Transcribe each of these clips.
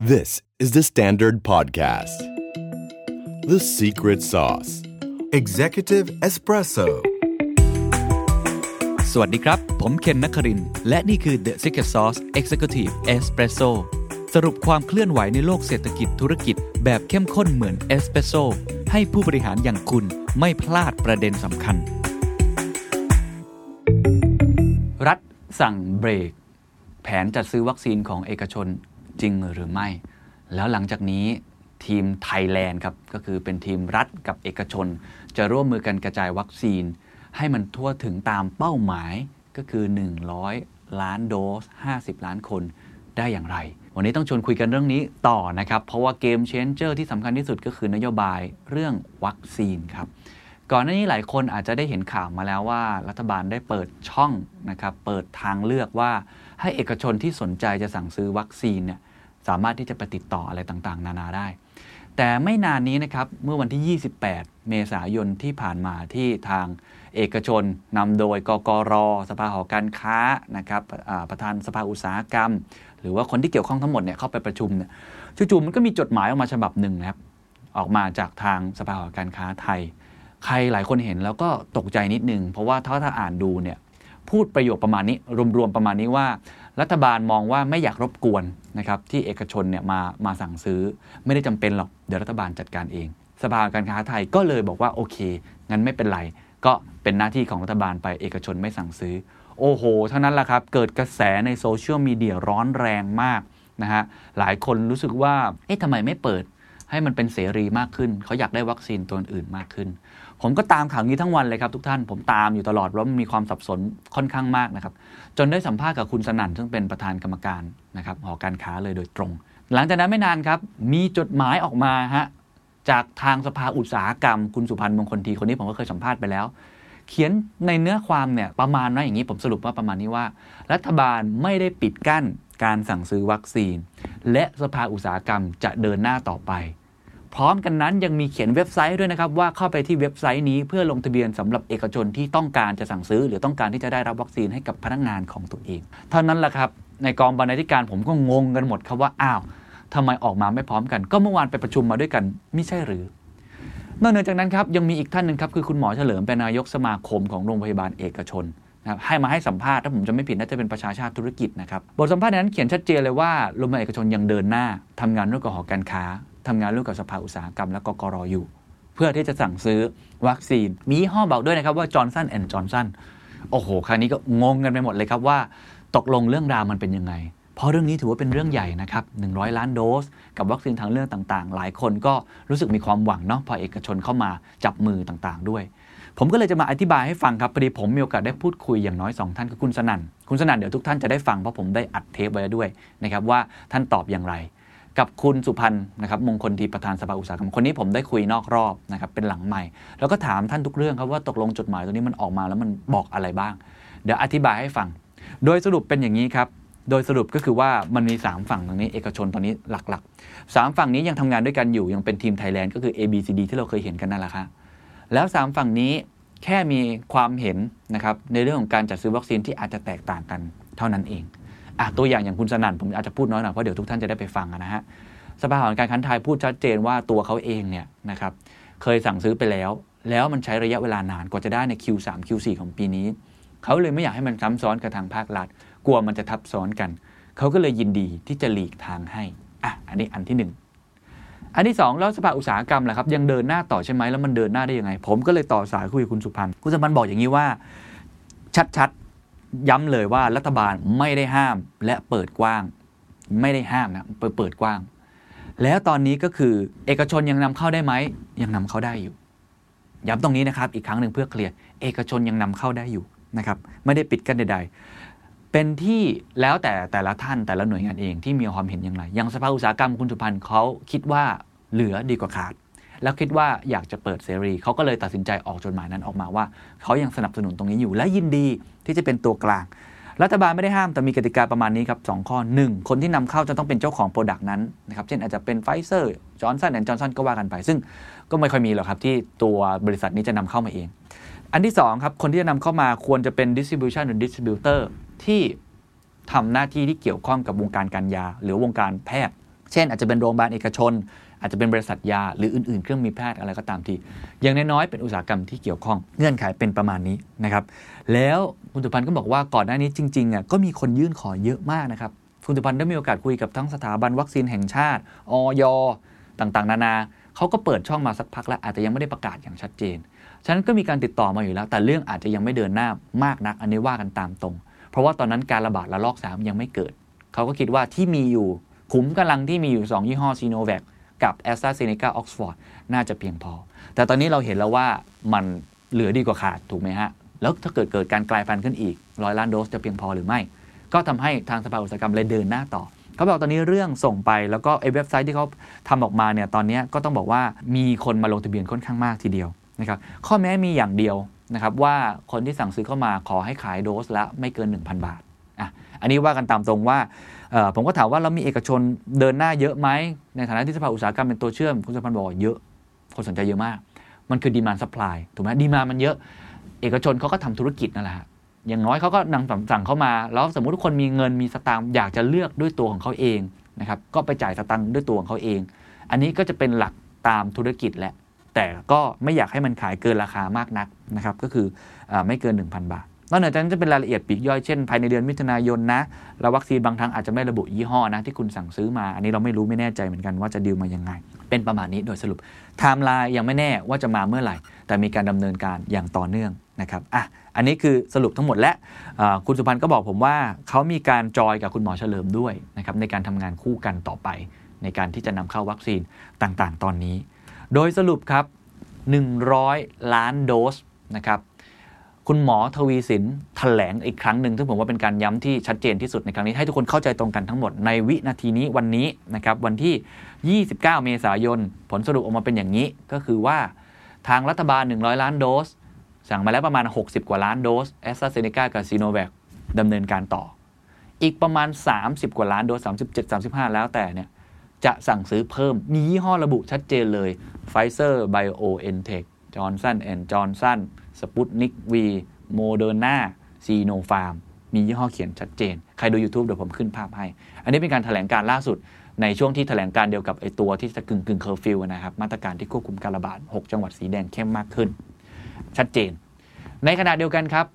This is the Standard Podcast. The Secret Sauce Executive Espresso สวัสดีครับ ผมเคนนักคริน และนี่คือ The Secret Sauce Executive Espresso สรุปความเคลื่อนไหวในโลกเศรษฐกิจธุรกิจแบบเข้มข้นเหมือนเอสเปรสโซให้ผู้บริหารอย่างคุณไม่พลาดประเด็นสำคัญ รัฐสั่งเบรก แผนจัดซื้อวัคซีนของเอกชน จริงหรือไม่ แล้วหลังจากนี้ทีมไทยแลนด์ครับ ก็คือเป็นทีมรัฐกับเอกชน จะร่วมมือกันกระจายวัคซีน ให้มันทั่วถึงตามเป้าหมายก็คือ 100 ล้านโดส 50 ล้านคนได้อย่างไร วันนี้ต้องชวนคุยกันเรื่องนี้ต่อนะครับ เพราะว่า game changer ที่สำคัญที่สุดก็คือนโยบายเรื่องวัคซีนครับก่อนหน้านี้หลายคนอาจจะได้เห็นข่าวมาแล้วว่า รัฐบาลได้เปิดช่องนะครับ เปิดทางเลือกว่าให้เอกชนที่สนใจจะสั่งซื้อวัคซีนเนี่ย สามารถที่จะไปติดต่ออะไรต่างๆ นานาได้ แต่ไม่นานนี้นะครับเมื่อวันที่ 28 เมษายนที่ผ่านมาที่ทางเอกชนนำโดยกกร สภาหอการค้านะครับประธานสภาอุตสาหกรรม หรือว่าคนที่เกี่ยวข้องทั้งหมดเนี่ยเข้าไปประชุมเนี่ยจู่ๆมันก็มีจดหมายออกมาฉบับหนึ่งนะครับออกมาจากทางสภาหอการค้าไทย ใครหลายคนเห็นแล้วก็ตกใจนิดนึง เพราะว่าถ้าถ้าอ่านดูเนี่ยพูดประโยคประมาณนี้รวมๆประมาณนี้ว่า รัฐบาลมองว่าไม่อยากรบกวนนะครับที่เอกชนเนี่ยมามาสั่งซื้อไม่ได้จำเป็นหรอกเดี๋ยวรัฐบาลจัดการเอง สภาการค้าไทยก็เลยบอกว่าโอเค งั้นไม่เป็นไร ก็เป็นหน้าที่ของรัฐบาลไปเอกชนไม่สั่งซื้อ โอ้โห เท่านั้นแหละครับ เกิดกระแสในโซเชียลมีเดียร้อนแรงมากนะฮะหลายคนรู้สึกว่าเอ๊ะทำไมไม่เปิดให้มันเป็นเสรีมากขึ้น เขาอยากได้วัคซีนตัวอื่นมากขึ้น ผมก็ตามข่าวนี้ทั้งวันเลยครับทุกท่านผมตามอยู่ตลอดเพราะมันมีความสับสนค่อนข้างมากนะครับ จนได้สัมภาษณ์กับคุณสนั่นซึ่งเป็นประธานกรรมการนะครับหอการค้าเลยโดยตรง หลังจากนั้นไม่นานครับมีจดหมายออกมาฮะจากทางสภาอุตสาหกรรม คุณสุพันธ์มงคลทีคนนี้ผมก็เคยสัมภาษณ์ไปแล้ว เขียนในเนื้อความเนี่ยประมาณว่าอย่างนี้ผมสรุปว่าประมาณนี้ว่า รัฐบาลไม่ได้ปิดกั้นการสั่งซื้อวัคซีน และสภาอุตสาหกรรมจะเดินหน้าต่อไป พร้อมกันนั้นยังมีเขียนเว็บไซต์ด้วยนะครับ ว่าเข้าไปที่เว็บไซต์นี้เพื่อลงทะเบียนสำหรับเอกชนที่ต้องการจะสั่งซื้อ หรือต้องการที่จะได้รับวัคซีนให้กับพนักงานของตัวเอง เท่านั้นแหละครับ ในกองบรรณาธิการผมก็งงกันหมดครับว่าอ้าวทำไมออกมาไม่พร้อมกัน ก็เมื่อวานไปประชุมมาด้วยกันไม่ใช่หรือนอกเหนือจากนั้นครับยังมีอีกท่านหนึ่งครับคือคุณหมอเฉลิมเป็นนายกสมาคมของโรงพยาบาลเอกชนนะครับให้มาให้สัมภาษณ์ถ้าผมจะไม่ผิดน่าจะเป็นประชาชาติธุรกิจนะครับบทสัมภาษณ์นั้นเขียนชัดเจนเลยว่าโรงพยาบาลเอกชนยังเดินหน้าทำงานร่วมกับหอการค้า ทำงานร่วมกับสภาอุตสาหกรรมและกกรอยู่ เพื่อที่จะสั่งซื้อวัคซีน มียี่ห้อบอกด้วยนะครับว่าจอร์นสันแอนด์จอร์นสันโอ้โห คราวนี้ก็งงกันไปหมดเลยครับว่า ตกลงเรื่องราวมันเป็นยังไง เพราะเรื่องนี้ถือว่าเป็นเรื่องใหญ่นะครับ 100 ล้านโดส กับวัคซีนทางเลือกต่างๆ หลายคนก็รู้สึกมีความหวังเนาะพอเอกชนเข้ามาจับมือต่างๆ ด้วย ผมก็เลยจะมาอธิบายให้ฟังครับพอดีผมมีโอกาสได้พูดคุยอย่างน้อย 2 ท่านคือคุณสนั่น คุณสนั่นเดี๋ยวทุกท่านจะได้ฟังเพราะผมได้อัดเทปไว้ด้วยนะครับว่าท่านตอบอย่างไร กับคุณสุพันธ์นะครับมงคลทีประธานสภาอุตสาหกรรมคนนี้ผมได้คุยนอกรอบนะครับเป็นหลังใหม่ แล้วก็ถามท่านทุกเรื่องครับว่าตกลงจดหมายตัวนี้มันออกมาแล้วมันบอกอะไรบ้าง เดี๋ยวอธิบายให้ฟัง โดยสรุปเป็นอย่างนี้ครับ โดยสรุปก็คือว่ามันมี 3 ฝั่งตรงนี้เอกชนตอนนี้หลักๆ 3 ฝั่งนี้ยังทำงานด้วยกันอยู่ยังเป็นทีมไทยแลนด์ก็คือ A B C D ที่เราเคยเห็นกันนั่นแหละครับแล้ว 3 ฝั่งนี้แค่มีความเห็นนะครับในเรื่องของการจัดซื้อวัคซีนที่อาจจะแตกต่างกันเท่านั้นเอง ตัวอย่างอย่างคุณสนั่นผมอาจจะพูดน้อยหน่อยเพราะเดี๋ยวทุกท่านจะได้ไปฟังนะฮะสภาหอการค้าไทยพูดชัดเจนว่าตัวเขาเองเนี่ยนะครับเคยสั่งซื้อไปแล้ว แล้วมันใช้ระยะเวลานานกว่าจะได้ใน Q3 Q4 ของปีนี้ เขาเลยไม่อยากให้มันซ้ำซ้อนกับทางภาครัฐ กลัวมันจะทับซ้อนกัน เขาก็เลยยินดีที่จะหลีกทางให้อะอันนี้อันที่หนึ่งอันที่สองแล้วสภาอุตสาหกรรมล่ะครับยังเดินหน้าต่อใช่ไหมแล้วมันเดินหน้าได้ยังไง ผมก็เลยต่อสายคุยกับคุณสุพันธ์คุณสุพันธ์บอกอย่างนี้ว่า ชัดๆ ย้ำเลยว่ารัฐบาลไม่ได้ห้ามและเปิดกว้าง ไม่ได้ห้ามนะเปิดเปิดกว้าง แล้วตอนนี้ก็คือเอกชนยังนำเข้าได้ไหมยังนำเข้าได้อยู่ ย้ำตรงนี้นะครับอีกครั้งหนึ่งเพื่อเคลียร์เอกชนยังนำเข้าได้อยู่นะครับ ไม่ได้ปิดกั้นใด ๆ เป็นที่แล้วแต่แต่ละท่านแต่ละหน่วยงานเองที่มีความเห็นอย่างไรอย่างสภาอุตสาหกรรมคุณสุพันธ์เขาคิดว่าเหลือดีกว่าขาดแล้วคิดว่าอยากจะเปิดเสรีเขาก็เลยตัดสินใจออกจดหมายนั้นออกมาว่า เขายังสนับสนุนตรงนี้อยู่และยินดี ที่จะเป็นตัวกลาง รัฐบาลไม่ได้ห้ามแต่มีกติกาประมาณนี้ครับข้อ 1 คนที่นำเข้าจะต้องเป็นเจ้าของ product นั้นนะครับเช่นอาจจะเป็นไฟเซอร์จอร์นสันแอนด์จอร์นสันก็ว่ากันไป ซึ่งก็ไม่ค่อยมีหรอกครับที่ตัวบริษัทนี้จะนำเข้ามาเอง อันที่2ครับคนที่จะนำเข้ามาควรจะเป็น distribution หรือ distributor ที่ทำหน้าที่ที่เกี่ยวข้องกับวงการการยา หรือวงการแพทย์ เช่น อาจจะเป็นโรงพยาบาลเอกชน อาจจะเป็นบริษัทยาหรืออื่นๆ เครื่องมีแพทย์อะไรก็ตามที อย่างน้อยๆเป็นอุตสาหกรรมที่เกี่ยวข้องเงื่อนไขเป็นประมาณนี้นะครับ แล้วคุณตุพันธ์ก็บอกว่าก่อนหน้านี้จริงๆอะก็มีคนยื่นขอเยอะมากนะครับ คุณตุพันธ์ได้มีโอกาสคุยกับทั้งสถาบันวัคซีนแห่งชาติออยต่างๆ นานาเขาก็เปิดช่องมาสักพักแล้วอาจจะยังไม่ได้ประกาศอย่างชัดเจน ฉะนั้นก็มีการติดต่อมาอยู่แล้ว แต่เรื่องอาจจะยังไม่เดินหน้ามากนัก อันนี้ว่ากันตามตรง เพราะว่าตอนนั้นการระบาดระลอก 3 ยังไม่เกิด เขาก็คิดว่าที่มีอยู่ ขุมกำลังที่มีอยู่ 2 ยี่ห้อซีโนแวค กับ a s t r a z เซ e c a Oxford น่าจะเพียงพอ แต่ตอนนี้เราเห็นแล้วว่ามันเหลือดีกว่าขาดถูกไหมฮะ แล้วถ้าเกิดเกิดการกลายพันธุ์ขึ้นอีกร้อยล้านโดสจะเพียงพอหรือไม่ ก็ทำให้ทางสภาอุตสาหกรรมเลยเดินหน้าต่อเขาบอกตอนนี้เรื่องส่งไปแล้วก็ไอ้เว็บไซต์ที่เขาทำออกมาเนี่ยตอนนี้ก็ต้องบอกว่ามีคนมาลงทะเบียนค่อนข้างมากทีเดียวนะครับข้อแม้มีอย่างเดียวนะครับว่าคนที่สั่งซื้อเข้ามาขอให้ขายโดสละไม่เกิน 1,000 บาทอะอันนี้ว่ากันตามตรงว่า ผมก็ถามว่าเรามีเอกชนเดินหน้าเยอะไหมในฐานะที่สภาอุตสาหกรรมเป็นตัวเชื่อม คุณสุพันธ์บอกเยอะ คนสนใจเยอะมาก มันคือ demand supply ถูกไหม demand มันเยอะ เอกชนเขาก็ทำธุรกิจนั่นแหละอย่างน้อยเขาก็นำสั่งเข้ามา แล้วสมมติทุกคนมีเงินมีสตางค์อยากจะเลือกด้วยตัวของเขาเองนะครับก็ไปจ่ายสตางค์ด้วยตัวของเขาเอง อันนี้ก็จะเป็นหลักตามธุรกิจแหละแต่ก็ไม่อยากให้มันขายเกินราคามากนักนะครับก็คืออไม่เกิน 1,000 บาท นอกจากนั้นจะเป็นรายละเอียดปีกย่อยเช่นภายในเดือนมิถุนายนนะแล้ววัคซีนบางครั้งอาจจะไม่ระบุยี่ห้อนะที่คุณสั่งซื้อมา อันนี้เราไม่รู้ไม่แน่ใจเหมือนกันว่าจะดีลมายังไง เป็นประมาณนี้โดยสรุปไทม์ไลน์ยังไม่แน่ว่าจะมาเมื่อไหร่ แต่มีการดำเนินการอย่างต่อเนื่องนะครับอะอันนี้คือสรุปทั้งหมดและคุณสุพันธ์ก็บอกผมว่าเขามีการจอยกับคุณหมอเฉลิมด้วยนะครับในการทำงานคู่กันต่อไป ในการที่จะนำเข้าวัคซีนต่างๆ ตอนนี้ โดยสรุปครับ 100 ล้านโดสนะครับ คุณหมอทวีสินแถลงอีกครั้งหนึ่งซึ่งผมว่าเป็นการย้ำที่ชัดเจนที่สุดในครั้งนี้ให้ทุกคนเข้าใจตรงกันทั้งหมดในวินาทีนี้วันนี้นะครับวันที่ 29 เมษายน ผลสรุปออกมาเป็นอย่างนี้ ก็คือว่าทางรัฐบาล 100 ล้านโดส สั่งมาแล้วประมาณ 60 กว่าล้านโดสแอสตราเซเนกากับซีโนแวคดำเนินการต่อ อีกประมาณ 30 กว่าล้านโดส 37 35 แล้วแต่เนี่ยจะสั่งซื้อเพิ่มมียี่ห้อระบุชัดเจนเลยไฟเซอร์ไบโอเอ็นเทคจอร์นสันแอนด์จอร์นสัน สปุตนิกวีโมเดอร์นาซีโนฟาร์มมียี่ห้อเขียนชัดเจน ใครดู YouTube เดี๋ยวผมขึ้นภาพให้ อันนี้เป็นการแถลงการณ์ล่าสุด ในช่วงที่แถลงการณ์เดียวกับไอตัวที่จะกึ่งกึ่งเคอร์ฟิวนะครับ มาตรการที่ควบคุมการระบาด 6 จังหวัดสีแดงเข้มมากขึ้น ชัดเจน ในขณะเดียวกันครับ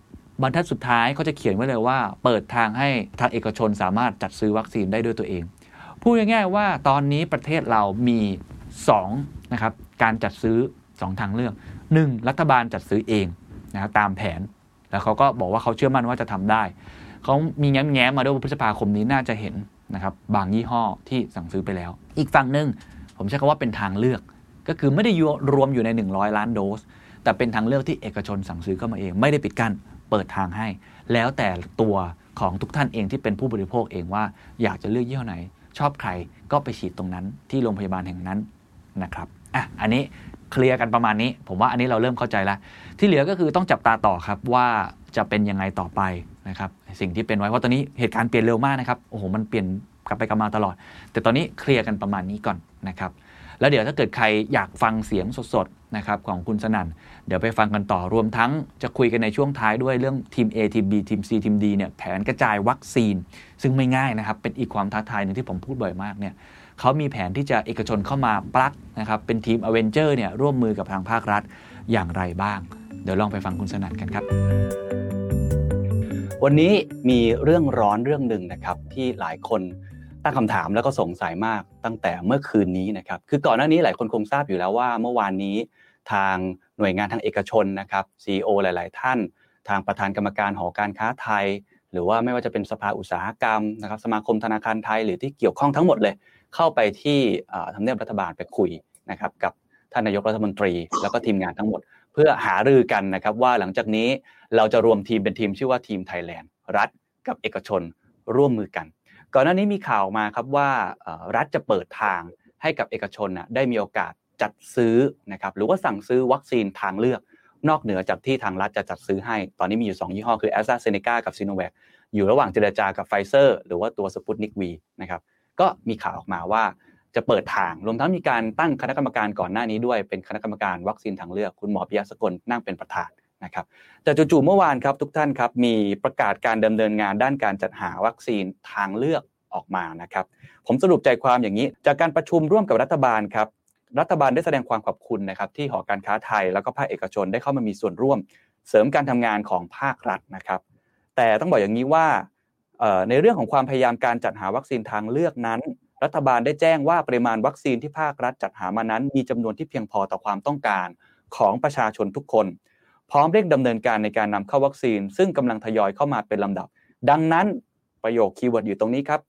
บรรทัดสุดท้ายเขาจะเขียนไว้เลยว่า เปิดทางให้ทางเอกชนสามารถจัดซื้อวัคซีนได้ด้วยตัวเอง พูดง่ายๆว่าตอนนี้ประเทศเรามี2นะครับการจัดซื้อ 2 ทางเลือก 1. รัฐบาลจัดซื้อเองนะครับตามแผน แล้วเขาก็บอกว่าเขาเชื่อมั่นว่าจะทำได้ เขามีแง้มแง้มมาด้วยพฤษภาคมนี้น่าจะเห็นนะครับบางยี่ห้อที่สั่งซื้อไปแล้ว อีกฝั่งหนึ่งผมใช้คำว่าเป็นทางเลือก ก็คือไม่ได้รวมอยู่ใน 100 ล้านโดส แต่เป็นทางเลือกที่เอกชนสั่งซื้อเข้ามาเอง ไม่ได้ปิดกั้นเปิดทางให้ แล้วแต่ตัวของทุกท่านเองที่เป็นผู้บริโภคเองว่าอยากจะเลือกยี่ห้อไหน ชอบใครก็ไปฉีดตรงนั้นที่โรงพยาบาลแห่งนั้นนะครับอะอันนี้ เคลียร์กันประมาณนี้ ผมว่าอันนี้เราเริ่มเข้าใจแล้ว ที่เหลือก็คือต้องจับตาต่อครับว่าจะเป็นยังไงต่อไปนะครับสิ่งที่เป็นไว้เพราะตอนนี้เหตุการณ์เปลี่ยนเร็วมากนะครับโอ้โหมันเปลี่ยนกลับไปกลับมาตลอด แต่ตอนนี้เคลียร์กันประมาณนี้ก่อนนะครับแล้วเดี๋ยวถ้าเกิดใครอยากฟังเสียงสดๆนะครับของคุณสนั่น เดี๋ยวไปฟังกันต่อรวมทั้งจะคุยกันในช่วงท้ายด้วยเรื่องทีม A ทีม B ทีม C ทีม D เนี่ยแผนกระจายวัคซีน ซึ่งไม่ง่ายนะครับเป็นอีกความท้าทายหนึ่งที่ผมพูดบ่อยมากเนี่ย เขามีแผนที่จะเอกชนเข้ามาปลักนะครับเป็นทีมอเวนเจอร์เนี่ยร่วมมือกับทางภาครัฐอย่างไรบ้าง เดี๋ยวลองไปฟังคุณสนั่นกันครับ วันนี้มีเรื่องร้อนเรื่องหนึ่งนะครับที่หลายคนตั้งคำถามแล้วก็สงสัยมากตั้งแต่เมื่อคืนนี้นะครับคือก่อนหน้านี้หลายคนคงทราบอยู่แล้วว่า เมื่อวานนี้ทางหน่วยงานทางเอกชนนะครับซีอหลาย ๆ ท่าน ทางประธานกรรมการหอการค้าไทย หรือว่าไม่ว่าจะเป็นสภาอุตสาหกรรมนะครับสมาคมธนาคารไทยหรือที่เกี่ยวข้องทั้งหมดเลย เข้าไปที่ทำเนียบรัฐบาลไปคุยนะครับกับท่านนายกรัฐมนตรี แล้วก็ทีมงานทั้งหมด เพื่อหารือกันนะครับว่าหลังจากนี้เราจะรวมทีมเป็นทีมชื่อว่าทีมไทยแลนด์รัฐกับเอกชนร่วมมือกัน ก่อนหน้านี้มีข่าวมาครับว่ารัฐจะเปิดทางให้กับเอกชนนะได้มีโอกาสจัดซื้อนะครับหรือว่าสั่งซื้อวัคซีนทางเลือก นอกเหนือจากที่ทางรัฐจะจัดซื้อให้ ตอนนี้มีอยู่ 2 ยี่ห้อคือแอสตราเซเนกากับซีโนแวคอยู่ระหว่างเจรจากับไฟเซอร์หรือว่าตัวสปุตนิกวีนะครับ ก็มีข่าวออกมาว่าจะเปิดทาง รวมทั้งมีการตั้งคณะกรรมการก่อนหน้านี้ด้วย เป็นคณะกรรมการวัคซีนทางเลือก คุณหมอปิยะสกลนั่งเป็นประธานนะครับแต่จู่ๆเมื่อวานครับทุกท่านครับมีประกาศการดำเนินงานด้านการจัดหาวัคซีนทางเลือกออกมานะครับผมสรุปใจความอย่างนี้ จากการประชุมร่วมกับรัฐบาลครับรัฐบาลได้แสดงความขอบคุณนะครับที่หอการค้าไทยแล้วก็ภาคเอกชนได้เข้ามามีส่วนร่วม เสริมการทำงานของภาครัฐนะครับแต่ต้องบอกอย่างนี้ว่า ในเรื่องของความพยายามการจัดหาวัคซีนทางเลือกนั้น รัฐบาลได้แจ้งว่าปริมาณวัคซีนที่ภาครัฐจัดหามานั้น มีจำนวนที่เพียงพอต่อความต้องการของประชาชนทุกคน พร้อมเร่งดำเนินการในการนำเข้าวัคซีน ซึ่งกำลังทยอยเข้ามาเป็นลำดับ ดังนั้นประโยค keyword อยู่ตรงนี้ครับ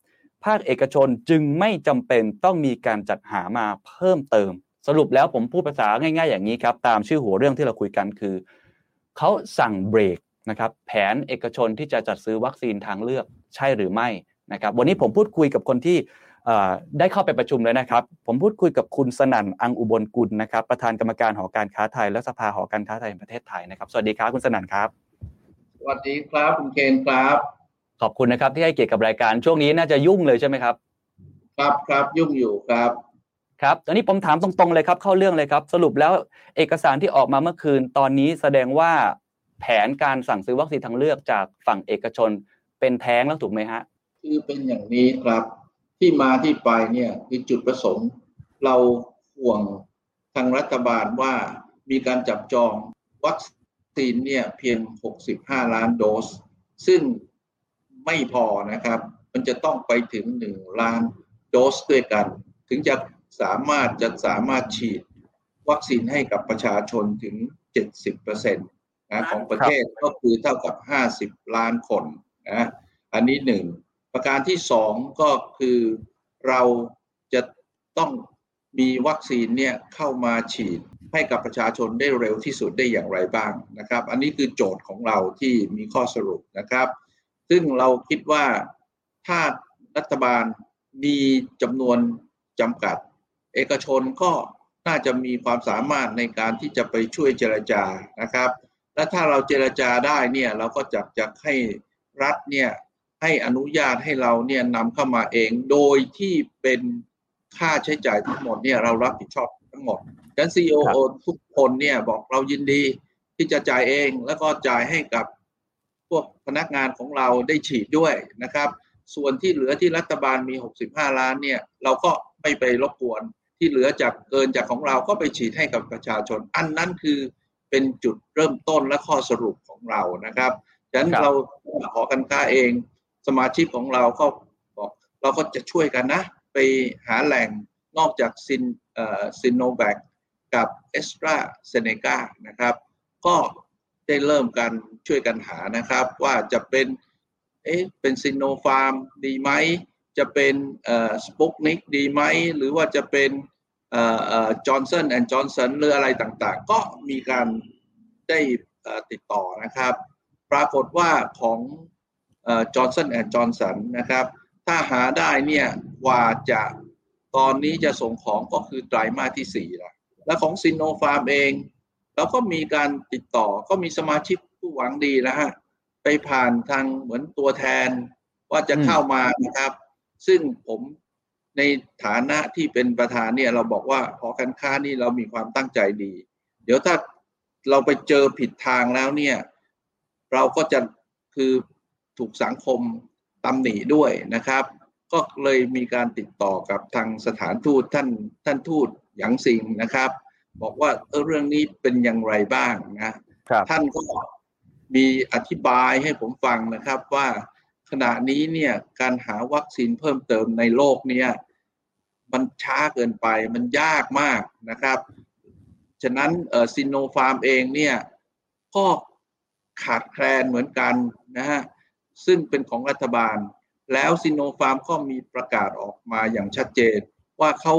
ภาคเอกชนจึงไม่จำเป็นต้องมีการจัดหามาเพิ่มเติม สรุปแล้วผมพูดภาษาง่าย ๆ อย่างนี้ครับตามชื่อหัวเรื่องที่เราคุยกันคือเขาสั่งเบรกนะครับแผนเอกชนที่จะจัดซื้อวัคซีนทางเลือก ใช่หรือไม่นะครับวันนี้ผมพูดคุยกับคนที่ได้เข้าไปประชุมเลยนะครับ ผมพูดคุยกับคุณสนั่นอังอุบลกุลนะครับ ประธานกรรมการหอการค้าไทยและสภาหอการค้าไทยแห่งประเทศไทยนะครับ สวัสดีครับคุณสนั่นครับ สวัสดีครับคุณเคนครับ ขอบคุณนะครับที่ให้เกียรติกับรายการช่วงนี้น่าจะยุ่งเลยใช่ไหมครับ ครับครับยุ่งอยู่ครับครับตอนนี้ผมถามตรงๆเลยครับเข้าเรื่องเลยครับ สรุปแล้วเอกสารที่ออกมาเมื่อคืนตอนนี้แสดงว่าแผนการสั่งซื้อวัคซีนทางเลือกจากฝั่งเอกชน เป็นแท้งแล้วถูกไหมฮะ คือเป็นอย่างนี้ครับ ที่มาที่ไปเนี่ยคือจุดประสงค์เราห่วงทางรัฐบาลว่ามีการจับจองวัคซีนเนี่ยเพียง 65 ล้านโดส ซึ่งไม่พอนะครับ มันจะต้องไปถึง 1 ล้านโดสด้วยกัน ถึงจะสามารถจะสามารถฉีดวัคซีนให้กับประชาชนถึง 70%นะของประเทศก็คือเท่ากับ 50 ล้านคน นะอันนี้หนึ่งประการที่สองก็คือเราจะต้องมีวัคซีนเนี่ยเข้ามาฉีดให้กับประชาชนได้เร็วที่สุดได้อย่างไรบ้างนะครับ อันนี้คือโจทย์ของเราที่มีข้อสรุปนะครับ ซึ่งเราคิดว่าถ้ารัฐบาลมีจำนวนจำกัด เอกชนก็น่าจะมีความสามารถในการที่จะไปช่วยเจรจานะครับ และถ้าเราเจรจาได้เนี่ยเราก็จะจะให้ รัฐเนี่ยให้อนุญาตให้เราเนี่ยนำเข้ามาเอง โดยที่เป็นค่าใช้จ่ายทั้งหมดเนี่ยเรารับผิดชอบทั้งหมดดังนั้นซีโอทุกคนเนี่ยบอกเรายินดีที่จะจ่ายเอง แล้วก็จ่ายให้กับพวกพนักงานของเราได้ฉีดด้วยนะครับ ส่วนที่เหลือที่รัฐบาลมี 65 ล้านเนี่ยเราก็ไม่ไปรบกวน ที่เหลือจากเกินจากของเราก็ไปฉีดให้กับประชาชน อันนั้นคือเป็นจุดเริ่มต้นและข้อสรุปของเรานะครับ ฉะนั้นเราหอการค้าเอง สมาชิกของเราก็บอกเราก็จะช่วยกันนะ ไปหาแหล่งนอกจากซินเอ่อซินโนแวคกับแอสตราเซเนกานะครับ ก็ได้เริ่มกันช่วยกันหานะครับ ว่าจะเป็นเอ๊ะเป็นซินโนฟาร์มดีไหมจะเป็นเอ่อสปุตนิกดีไหมหรือว่าจะเป็นจอห์นสันแอนด์จอห์นสันหรืออะไรต่างๆ ก็มีการได้ติดต่อนะครับ ปรากฏว่าของจอห์นสันแอนด์จอห์นสันนะครับ ถ้าหาได้เนี่ยกว่าจะตอนนี้จะส่งของก็คือไตรมาสที่4แล้วและของซินโนฟาร์มเองเราก็มีการติดต่อก็มีสมาชิกผู้หวังดีแล้วฮะ ไปผ่านทางเหมือนตัวแทนว่าจะเข้ามานะครับ ซึ่งผมในฐานะที่เป็นประธานเนี่ยเราบอกว่าหอการค้านี่เรามีความตั้งใจดี เดี๋ยวถ้าเราไปเจอผิดทางแล้วเนี่ย เราก็จะคือถูกสังคมตำหนิด้วยนะครับ ก็เลยมีการติดต่อกับทางสถานทูตท่านท่านทูตหยางซิงนะครับ บอกว่าเออเรื่องนี้เป็นอย่างไรบ้างนะท่านก็มีอธิบายให้ผมฟังนะครับว่าขณะนี้เนี่ยการหาวัคซีนเพิ่มเติมในโลกเนี่ยมันช้าเกินไปมันยากมากนะครับ ฉะนั้นเออซินโนฟาร์มเองเนี่ยก็ ขาดแคลนเหมือนกันนะฮะซึ่งเป็นของรัฐบาล แล้วซินโนฟาร์มก็มีประกาศออกมาอย่างชัดเจน ว่าเขา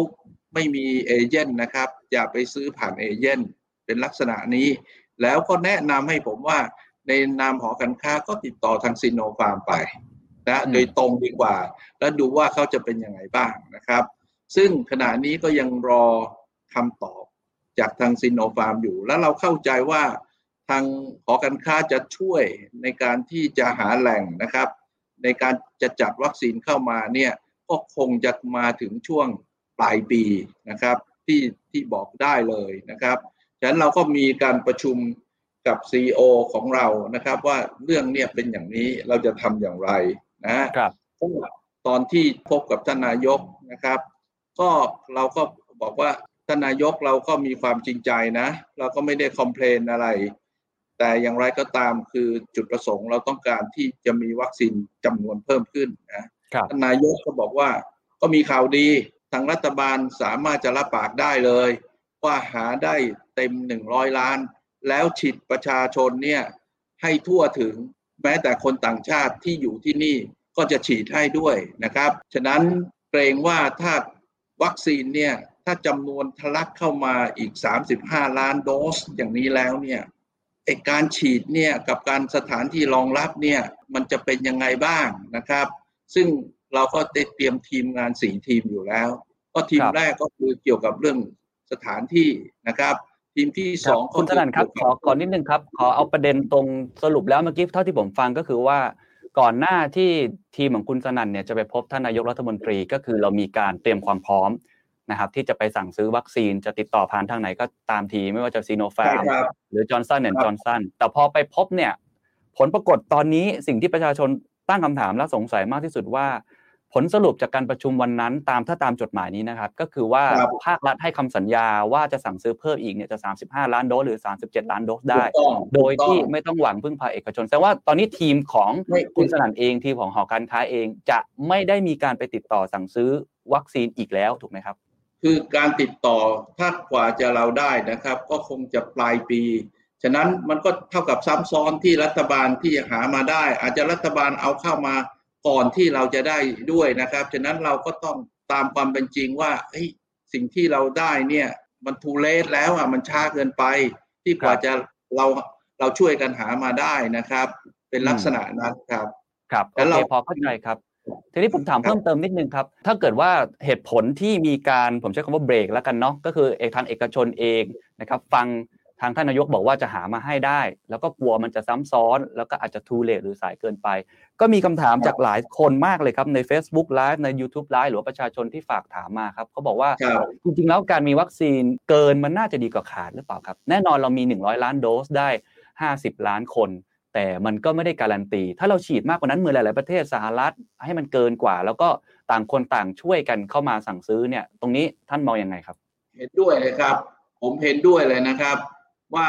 ไม่มี agent นะครับ อย่าไปซื้อผ่าน agent เป็นลักษณะนี้ แล้วก็แนะนำให้ผมว่าในนามหอการค้าก็ติดต่อทางซินโนฟาร์มไปนะโดยตรงดีกว่า แล้วดูว่าเขาจะเป็นยังไงบ้างนะครับ ซึ่งขณะนี้ก็ยังรอคำตอบจากทางซินโนฟาร์มอยู่ แล้วเราเข้าใจว่า ทางหอการค้าจะช่วยในการที่จะหาแหล่งนะครับ ในการจะจัดวัคซีนเข้ามาเนี่ยก็คงจะมาถึงช่วงปลายปีนะครับที่ที่บอกได้เลยนะครับฉะนั้นเราก็มีการประชุมกับ CEO ของเรานะครับว่าเรื่องเนี่ยเป็นอย่างนี้เราจะทำอย่างไรนะครับตอนที่พบกับท่านนายกนะครับ ก็เราก็บอกว่าท่านนายกเราก็มีความจริงใจนะ เราก็ไม่ได้คอมเพลนอะไร แต่อย่างไรก็ตามคือจุดประสงค์เราต้องการที่จะมีวัคซีนจำนวนเพิ่มขึ้นนะท่านนายกก็บอกว่าก็มีข่าวดีทางรัฐบาลสามารถจะรับปากได้เลย ว่าหาได้เต็มหนึ่งร้อยล้าน แล้วฉีดประชาชนเนี่ยให้ทั่วถึงแม้แต่คนต่างชาติที่อยู่ที่นี่ก็จะฉีดให้ด้วยนะครับ ฉะนั้นเกรงว่าถ้าวัคซีนเนี่ยถ้าจำนวนทะลักเข้ามาอีก 35 ล้านโดสอย่างนี้แล้วเนี่ย ไอการฉีดเนี่ยกับการสถานที่รองรับเนี่ยมันจะเป็นยังไงบ้างนะครับ ซึ่งเราก็ได้เตรียมทีมงานสี่ทีมอยู่แล้ว ก็ทีมแรกก็คือเกี่ยวกับเรื่องสถานที่นะครับทีมที่สองคุณสนั่นครับขอขอนิดนึงครับ ขอเอาประเด็นตรงสรุปแล้วเมื่อกี้เท่าที่ผมฟังก็คือว่า ก่อนหน้าที่ทีมของคุณสนั่นเนี่ยจะไปพบท่านนายกรัฐมนตรีก็คือเรามีการเตรียมความพร้อม นะครับที่จะไปสั่งซื้อวัคซีนจะติดต่อผ่านทางไหนก็ตามทีไม่ว่าจะซีโนฟาร์มหรือจอร์นสันแอนด์จอร์นสันแต่พอไปพบเนี่ย ผลปรากฏตอนนี้สิ่งที่ประชาชนตั้งคำถามและสงสัยมากที่สุดว่า ผลสรุปจากการประชุมวันนั้นตามถ้าตามจดหมายนี้นะครับ ก็คือว่าภาครัฐให้คำสัญญาว่าจะสั่งซื้อเพิ่มอีกเนี่ยจะ 35 ล้านโดสหรือ 37 ล้านโดสได้ โดยที่ไม่ต้องหวังพึ่งพาเอกชนแสดงว่าตอนนี้ทีมของคุณสนั่นเองทีมของหอการค้าเองจะไม่ได้มีการไปติดต่อสั่งซื้อวัคซีนอีกแล้วถูกไหมครับ คือการติดต่อถ้ากว่าจะเราได้นะครับ ก็คงจะปลายปี ฉะนั้นมันก็เท่ากับซ้ำซ้อนที่รัฐบาลที่หามาได้ อาจจะรัฐบาลเอาเข้ามาก่อนที่เราจะได้ด้วยนะครับ ฉะนั้นเราก็ต้องตามความเป็นจริงว่าสิ่งที่เราได้เนี่ยมันทูเลสแล้วอะมันช้าเกินไป ที่กว่าจะเราเราช่วยกันหามาได้นะครับ เป็นลักษณะนั้นครับครับโอเคพอเข้าใจครับ ทีนี้ผมถามเพิ่มเติมนิดนึงครับ ถ้าเกิดว่าเหตุผลที่มีการผมใช้คำว่าเบรกแล้วกันเนาะก็คือเอกทางเอกชนเองนะครับ ฟังทางท่านนายกบอกว่าจะหามาให้ได้ แล้วก็กลัวมันจะซ้ำซ้อน แล้วก็อาจจะทูเลตหรือสายเกินไป ก็มีคำถามจากหลายคนมากเลยครับ ใน Facebook Live ใน YouTube Live หรือประชาชนที่ฝากถามมาครับเขาบอกว่าจริงๆแล้วการมีวัคซีนเกินมันน่าจะดีกว่าขาดหรือเปล่าครับ แน่นอนเรามี 100 ล้านโดสได้ 50 ล้านคน แต่มันก็ไม่ได้การันตี ถ้าเราฉีดมากกว่านั้นเหมือนหลาย ๆ ประเทศสหรัฐให้มันเกินกว่า แล้วก็ต่างคนต่างช่วยกันเข้ามาสั่งซื้อเนี่ย ตรงนี้ท่านมองยังไงครับ เห็นด้วยเลยครับ ผมเห็นด้วยเลยนะครับ ว่า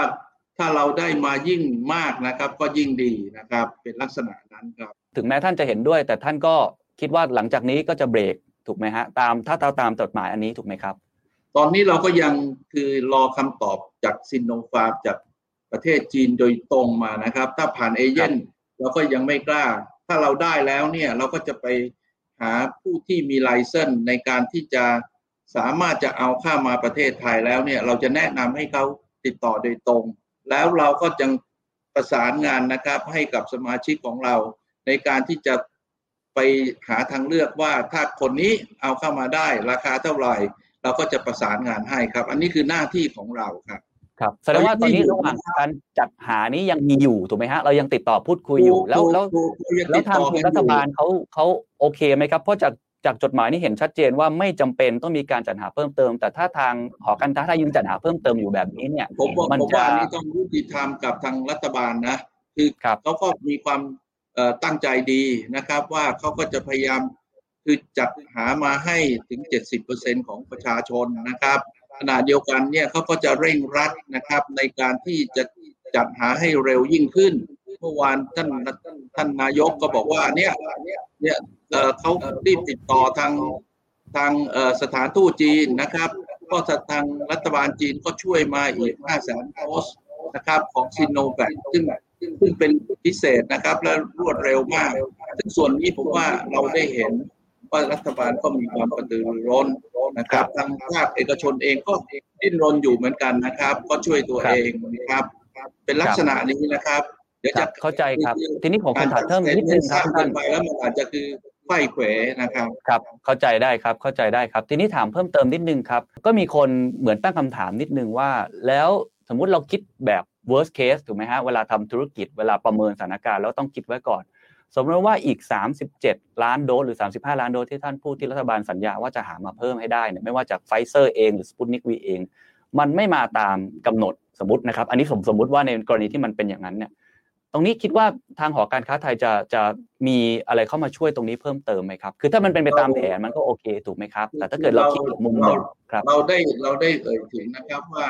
ถ้าเราได้มายิ่งมากนะครับ ก็ยิ่งดีนะครับ เป็นลักษณะนั้นครับ ถึงแม้ท่านจะเห็นด้วย แต่ท่านก็คิดว่าหลังจากนี้ก็จะเบรกถูกไหมฮะตามถ้าตามตามจดหมายอันนี้ถูกไหมครับ ตอนนี้เราก็ยังคือรอคำตอบจากซินโนฟาร์มจาก ประเทศจีนโดยตรงมานะครับ ถ้าผ่านเอเย่นเราก็ยังไม่กล้า ถ้าเราได้แล้วเนี่ยเราก็จะไปหาผู้ที่มีไลเซนในการที่จะสามารถจะเอาข้ามาประเทศไทยแล้วเนี่ย เราจะแนะนำให้เขาติดต่อโดยตรง แล้วเราก็จะประสานงานนะครับ ให้กับสมาชิกของเรา ในการที่จะไปหาทางเลือกว่าถ้าคนนี้เอาเข้ามาได้ราคาเท่าไหร่ เราก็จะประสานงานให้ครับ อันนี้คือหน้าที่ของเราครับ ครับแสดงว่าตอนนี้ระหว่างการจัดหานี้ยังมีอยู่ถูกไหมฮะเรายังติดต่อพูดคุยอยู่แล้วแล้วแล้วทางรัฐบาลเขาเขาโอเคไหมครับ เพราะจากจากจดหมายนี้เห็นชัดเจนว่าไม่จำเป็นต้องมีการจัดหาเพิ่มเติม แต่ถ้าทางหอการค้าถ้ายังจัดหาเพิ่มเติมอยู่แบบนี้เนี่ยผมบอกผมว่านี่ต้องยุติธรรมกับทางรัฐบาลนะคือเขาก็มีความตั้งใจดีนะครับ ว่าเขาก็จะพยายามคือจัดหามาให้ถึง 70%ของประชาชนนะครับ ขณะเดียวกันเนี่ยเขาก็จะเร่งรัดนะครับ ในการที่จะจัดหาให้เร็วยิ่งขึ้น เมื่อวานท่านท่านนายกก็บอกว่าเนี่ยเนี่ยเขารีบติดต่อทางทางสถานทูตจีนนะครับ ก็ทางรัฐบาลจีนก็ช่วยมาอีก5แสนโดสนะครับของซิโนแวคซึ่งซึ่งเป็นพิเศษนะครับ และรวดเร็วมากซึ่งส่วนนี้ผมว่าเราได้เห็น ว่ารัฐบาลก็มีความกระตือรือร้นนะครับทางภาคเอกชนเองก็ดิ้นรนอยู่เหมือนกันนะครับ ก็ช่วยตัวเองนะครับ เป็นลักษณะนี้นะครับ เดี๋ยวจะเข้าใจครับ ทีนี้ผมขอถามเพิ่มนิดนึงครับท่านไปแล้วมันอาจจะคือไขว้เขวนะครับครับ เข้าใจได้ครับเข้าใจได้ครับ ทีนี้ถามเพิ่มเติมนิดนึงครับ ก็มีคนเหมือนตั้งคำถามนิดนึงว่า แล้วสมมุติเราคิดแบบ worst case ถูกไหมฮะเวลาทำธุรกิจเวลาประเมินสถานการณ์แล้วต้องคิดไว้ก่อน สมมติว่าอีก 37 ล้านโดสหรือ 35 ล้านโดสที่ท่านพูดที่รัฐบาลสัญญาว่าจะหามาเพิ่มให้ได้เนี่ยไม่ว่าจากไฟเซอร์เองหรือสปุตนิกวีเอง มันไม่มาตามกำหนดสมมตินะครับ อันนี้ผมสมมติว่าในกรณีที่มันเป็นอย่างนั้นเนี่ยตรงนี้คิดว่าทางหอการค้าไทยจะจะมีอะไรเข้ามาช่วยตรงนี้เพิ่มเติมไหมครับ คือถ้ามันเป็นไปตามแผนมันก็โอเคถูกไหมครับ แต่ถ้าเกิดเราคิดมุมมองครับ เราได้เราได้เอ่ยถึงนะครับว่า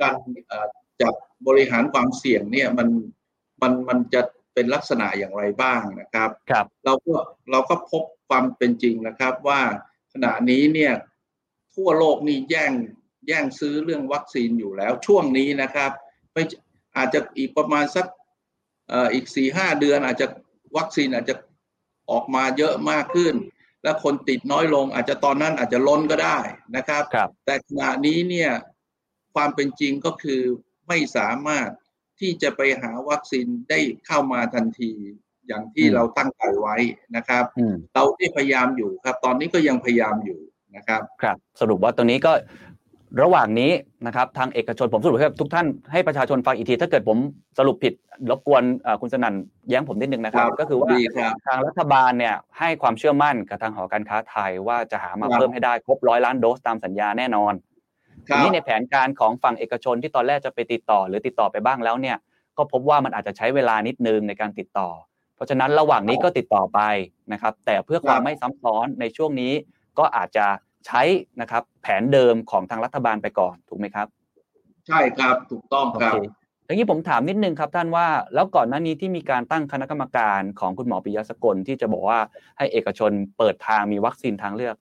การจัดบริหารความเสี่ยงเนี่ยมันมันมันจะ เป็นลักษณะอย่างไรบ้างนะครับครับเราก็เราก็พบความเป็นจริงนะครับว่าขณะนี้เนี่ยทั่วโลกนี่แย่งแย่งซื้อเรื่องวัคซีนอยู่แล้วช่วงนี้นะครับไม่อาจจะอีกประมาณสักอีกสี่ห้าเดือนอาจจะวัคซีนอาจจะออกมาเยอะมากขึ้น และคนติดน้อยลงอาจจะตอนนั้นอาจจะล้นก็ได้นะครับครับแต่ขณะนี้เนี่ยความเป็นจริงก็คือไม่สามารถ ที่จะไปหาวัคซีนได้เข้ามาทันทีอย่างที่เราตั้งใจไว้นะครับ เราได้พยายามอยู่ครับ ตอนนี้ก็ยังพยายามอยู่นะครับครับ สรุปว่าตรงนี้ก็ระหว่างนี้นะครับ ทางเอกชนผมสรุปให้ทุกท่านให้ประชาชนฟังอีกที ถ้าเกิดผมสรุปผิดรบกวนคุณสนั่นแย้งผมนิดนึงนะครับ ก็คือว่าทางรัฐบาลเนี่ยให้ความเชื่อมั่นกับทางหอการค้าไทยว่าจะหามาเพิ่มให้ได้ครบร้อยล้านโดสตามสัญญาแน่นอน ทีนี้ในแผนการของฝั่งเอกชนที่ตอนแรกจะไปติดต่อหรือติดต่อไปบ้างแล้วเนี่ยก็พบว่ามันอาจจะใช้เวลานิดนึงในการติดต่อ เพราะฉะนั้นระหว่างนี้ก็ติดต่อไปนะครับ แต่เพื่อความไม่ซ้ำซ้อนในช่วงนี้ก็อาจจะใช้นะครับแผนเดิมของทางรัฐบาลไปก่อนถูกไหมครับ ใช่ครับถูกต้องครับอย่างนี้ผมถามนิดนึงครับท่านว่าแล้วก่อนหน้านี้ที่มีการตั้งคณะกรรมการของคุณหมอปิยะสกลที่จะบอกว่าให้เอกชนเปิดทางมีวัคซีนทางเลือก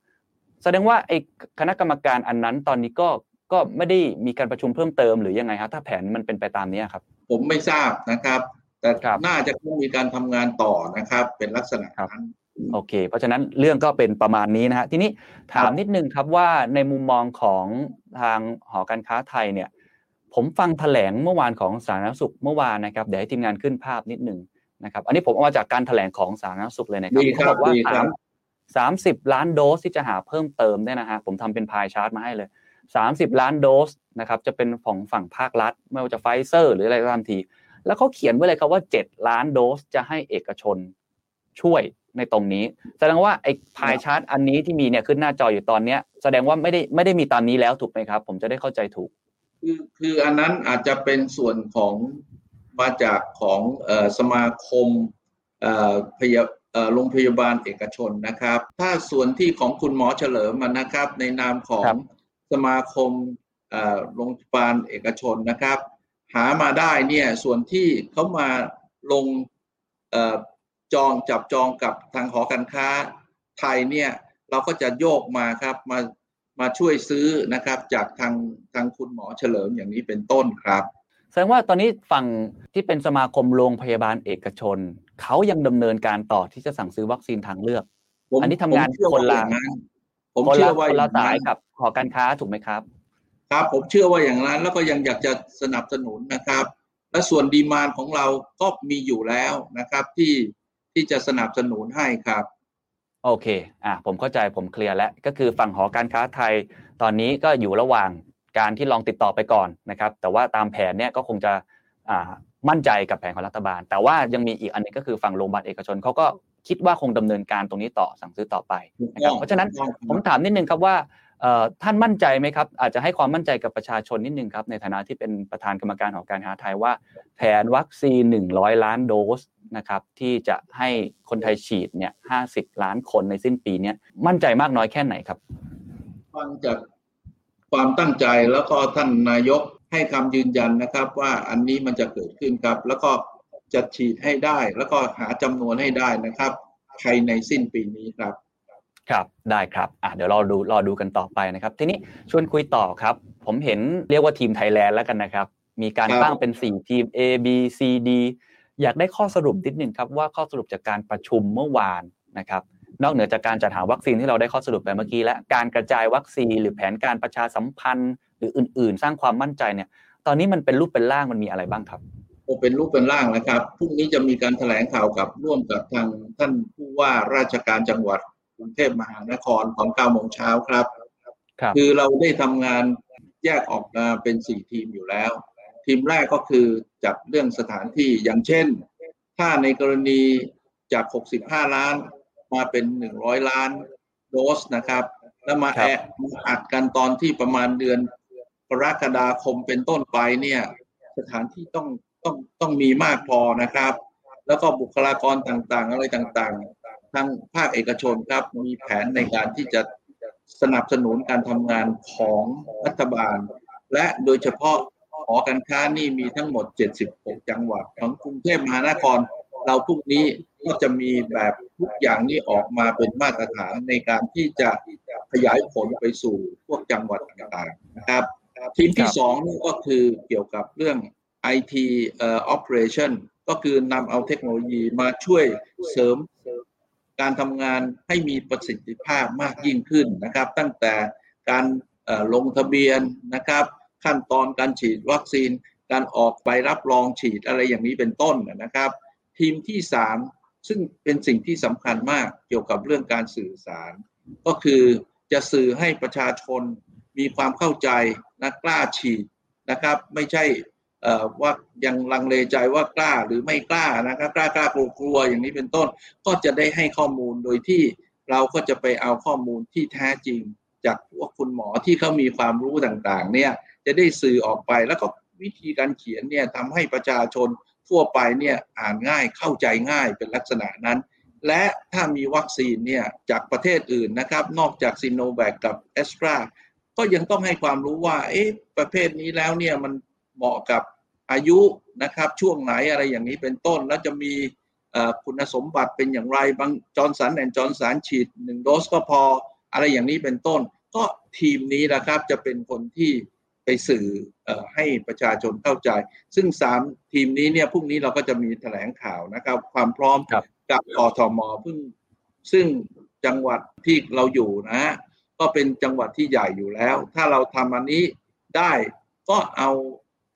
แสดงว่าไอ้คณะกรรมการอันนั้นตอนนี้ก็ ก็ไม่ได้มีการประชุมเพิ่มเติมหรือยังไงครับถ้าแผนมันเป็นไปตามนี้ครับ ผมไม่ทราบนะครับ แต่น่าจะต้องมีการทำงานต่อนะครับ เป็นลักษณะนั้นโอเค เพราะฉะนั้นเรื่องก็เป็นประมาณนี้นะฮะทีนี้ถามนิดนึงครับว่าในมุมมองของทางหอการค้าไทยเนี่ย ผมฟังแถลงเมื่อวานของสาธารณสุขเมื่อวานนะครับเดี๋ยวให้ทีมงานขึ้นภาพนิดนึงนะครับอันนี้ผมเอามาจากการแถลงของสาธารณสุขเลยนะครับเขาบอกว่าสามสามสิบล้านโดสที่จะหาเพิ่มเติมเนี่ยนะฮะผมทำเป็น pie chart มาให้เลย สามสิบล้านโดสนะครับจะเป็นของฝั่งภาครัฐ ไม่ว่าจะไฟเซอร์ หรืออะไรก็ตามที แล้วเขาเขียนไว้เลยครับว่าเจ็ดล้านโดสจะให้เอกชนช่วยในตรงนี้แสดงว่าไอ้ pie chart อันนี้ที่มีเนี่ยขึ้นหน้าจออยู่ตอนเนี้ย แสดงว่าไม่ได้ไม่ได้มีตอนนี้แล้วถูกไหมครับ ผมจะได้เข้าใจถูก คือคืออันนั้นอาจจะเป็นส่วนของมาจากของสมาคมพยาโรงพยาบาลเอกชนนะครับ ถ้าส่วนที่ของคุณหมอเฉลิมมันนะครับ ในนามของ สมาคมโรงพยาบาลเอกชนนะครับ หามาได้เนี่ยส่วนที่เขามาลงจองจับจองกับทางหอการค้าไทยเนี่ยเราก็จะโยกมาครับมามาช่วยซื้อนะครับจากทางทางคุณหมอเฉลิมอย่างนี้เป็นต้นครับแสดงว่าตอนนี้ฝั่งที่เป็นสมาคมโรงพยาบาลเอกชน เขายังดำเนินการต่อที่จะสั่งซื้อวัคซีนทางเลือก อันนี้ทำงานคนละ ผมเชื่อว่าคนละสายกับหอการค้าถูกไหมครับ ครับผมเชื่อว่าอย่างนั้น แล้วก็ยังอยากจะสนับสนุนนะครับ และส่วนดีมานของเราก็มีอยู่แล้วนะครับที่ที่จะสนับสนุนให้ครับโอเค อ่า ผมเข้าใจ ผมเคลียร์แล้ว ก็คือฝั่งหอการค้าไทย ตอนนี้ก็อยู่ระหว่างการที่ลองติดต่อไปก่อนนะครับ แต่ว่าตามแผนเนี่ยก็คงจะ อ่า มั่นใจกับแผนของรัฐบาล แต่ว่ายังมีอีกอันนึงก็คือฝั่งโรงพยาบาลเอกชนเขาก็ คิดว่าคงดำเนินการตรงนี้ต่อสั่งซื้อต่อไปนะครับเพราะฉะนั้นผมถามนิดนึงครับว่าท่านมั่นใจไหมครับ อาจจะให้ความมั่นใจกับประชาชนนิดนึงครับ ในฐานะที่เป็นประธานกรรมการของการค้าไทยว่า แผนวัคซีน 100 ล้านโดสนะครับ ที่จะให้คนไทยฉีดเนี่ย 50 ล้านคนในสิ้นปีนี้มั่นใจมากน้อยแค่ไหนครับฟังจากความตั้งใจแล้วก็ท่านนายกให้คำยืนยันนะครับ ว่าอันนี้มันจะเกิดขึ้นครับ แล้วก็ จะฉีดให้ได้ แล้วก็หาจำนวนให้ได้นะครับภายในสิ้นปีนี้ครับครับได้ครับอะเดี๋ยวรอดูรอดูกันต่อไปนะครับ ทีนี้ชวนคุยต่อครับ ผมเห็นเรียกว่าทีมไทยแลนด์แล้วกันนะครับ มีการตั้งเป็น 4 ทีม A B C D อยากได้ข้อสรุปนิดหนึ่งครับว่าข้อสรุปจากการประชุมเมื่อวานนะครับ นอกเหนือจากการจัดหาวัคซีนที่เราได้ข้อสรุปไปเมื่อกี้และการกระจายวัคซีนหรือแผนการประชาสัมพันธ์ หรืออื่น ๆ สร้างความมั่นใจเนี่ย ตอนนี้มันเป็นรูปเป็นร่างมันมีอะไรบ้างครับ โอเป็นรูปเป็นร่างนะครับพรุ่งนี้จะมีการแถลงข่าวกับร่วมกับทางท่านผู้ว่าราชการจังหวัดกรุงเทพมหานครตอนเก้าโมงเช้าครับคือเราได้ทำงานแยกออกมาเป็นสี่ทีมอยู่แล้ว ทีมแรกก็คือจัดเรื่องสถานที่อย่างเช่น ถ้าในกรณีจาก 65 ล้านมาเป็น 100 ล้านโดสนะครับ แล้วมาแอมาอัดกันตอนที่ประมาณเดือนกรกฎาคมเป็นต้นไปเนี่ย สถานที่ต้อง ต้องต้องมีมากพอนะครับ แล้วก็บุคลากรต่างๆ อะไรต่างๆทั้งภาคเอกชนครับมีแผนในการที่จะสนับสนุนการทำงานของรัฐบาล และโดยเฉพาะหอการค้านี่มีทั้งหมด 76 จังหวัดของกรุงเทพมหานคร เราพรุ่งนี้ก็จะมีแบบทุกอย่างนี้ออกมาเป็นมาตรฐานในการที่จะขยายผลไปสู่พวกจังหวัดต่างๆนะครับ ทีมที่สองนี่ก็คือเกี่ยวกับเรื่อง IT เอ่อ operation ก็คือนำเอาเทคโนโลยีมาช่วยเสริมการทำงานให้มีประสิทธิภาพมากยิ่งขึ้นนะครับ ตั้งแต่การลงทะเบียนนะครับ ขั้นตอนการฉีดวัคซีน การออกใบรับรองฉีดอะไรอย่างนี้เป็นต้นนะครับ ทีมที่สามซึ่งเป็นสิ่งที่สำคัญมากเกี่ยวกับเรื่องการสื่อสาร ก็คือจะสื่อให้ประชาชนมีความเข้าใจนะกล้าฉีดนะครับ ไม่ใช่ ว่ายังลังเลใจว่ากล้าหรือไม่กล้านะครับกล้ากล้ากลัวกลัวอย่างนี้เป็นต้น ก็จะได้ให้ข้อมูลโดยที่เราก็จะไปเอาข้อมูลที่แท้จริง จากพวกคุณหมอที่เขามีความรู้ต่างๆ เนี่ยจะได้สื่อออกไปแล้วก็วิธีการเขียนเนี่ยทำให้ประชาชนทั่วไปเนี่ยอ่านง่ายเข้าใจง่ายเป็นลักษณะนั้น และถ้ามีวัคซีนเนี่ยจากประเทศอื่นนะครับ นอกจากซีโนแวคกับเอสตราก็ยังต้องให้ความรู้ว่าเอ๊ะประเภทนี้แล้วเนี่ยมันเหมาะกับ อายุนะครับช่วงไหนอะไรอย่างนี้เป็นต้น แล้วจะมีคุณสมบัติเป็นอย่างไรอย่างจอห์นสันแอนด์จอห์นสันฉีดหนึ่งโดสก็พออะไรอย่างนี้เป็นต้น ก็ทีมนี้นะครับจะเป็นคนที่ไปสื่ออให้ประชาชนเข้าใจ ซึ่งสามทีมนี้เนี่ยพรุ่งนี้เราก็จะมีแถลงข่าวนะครับ ความพร้อมกับอทมเพิ่งซึ่งจังหวัดที่เราอยู่นะฮะก็เป็นจังหวัดที่ใหญ่อยู่แล้ว ถ้าเราทำอันนี้ได้ก็เอา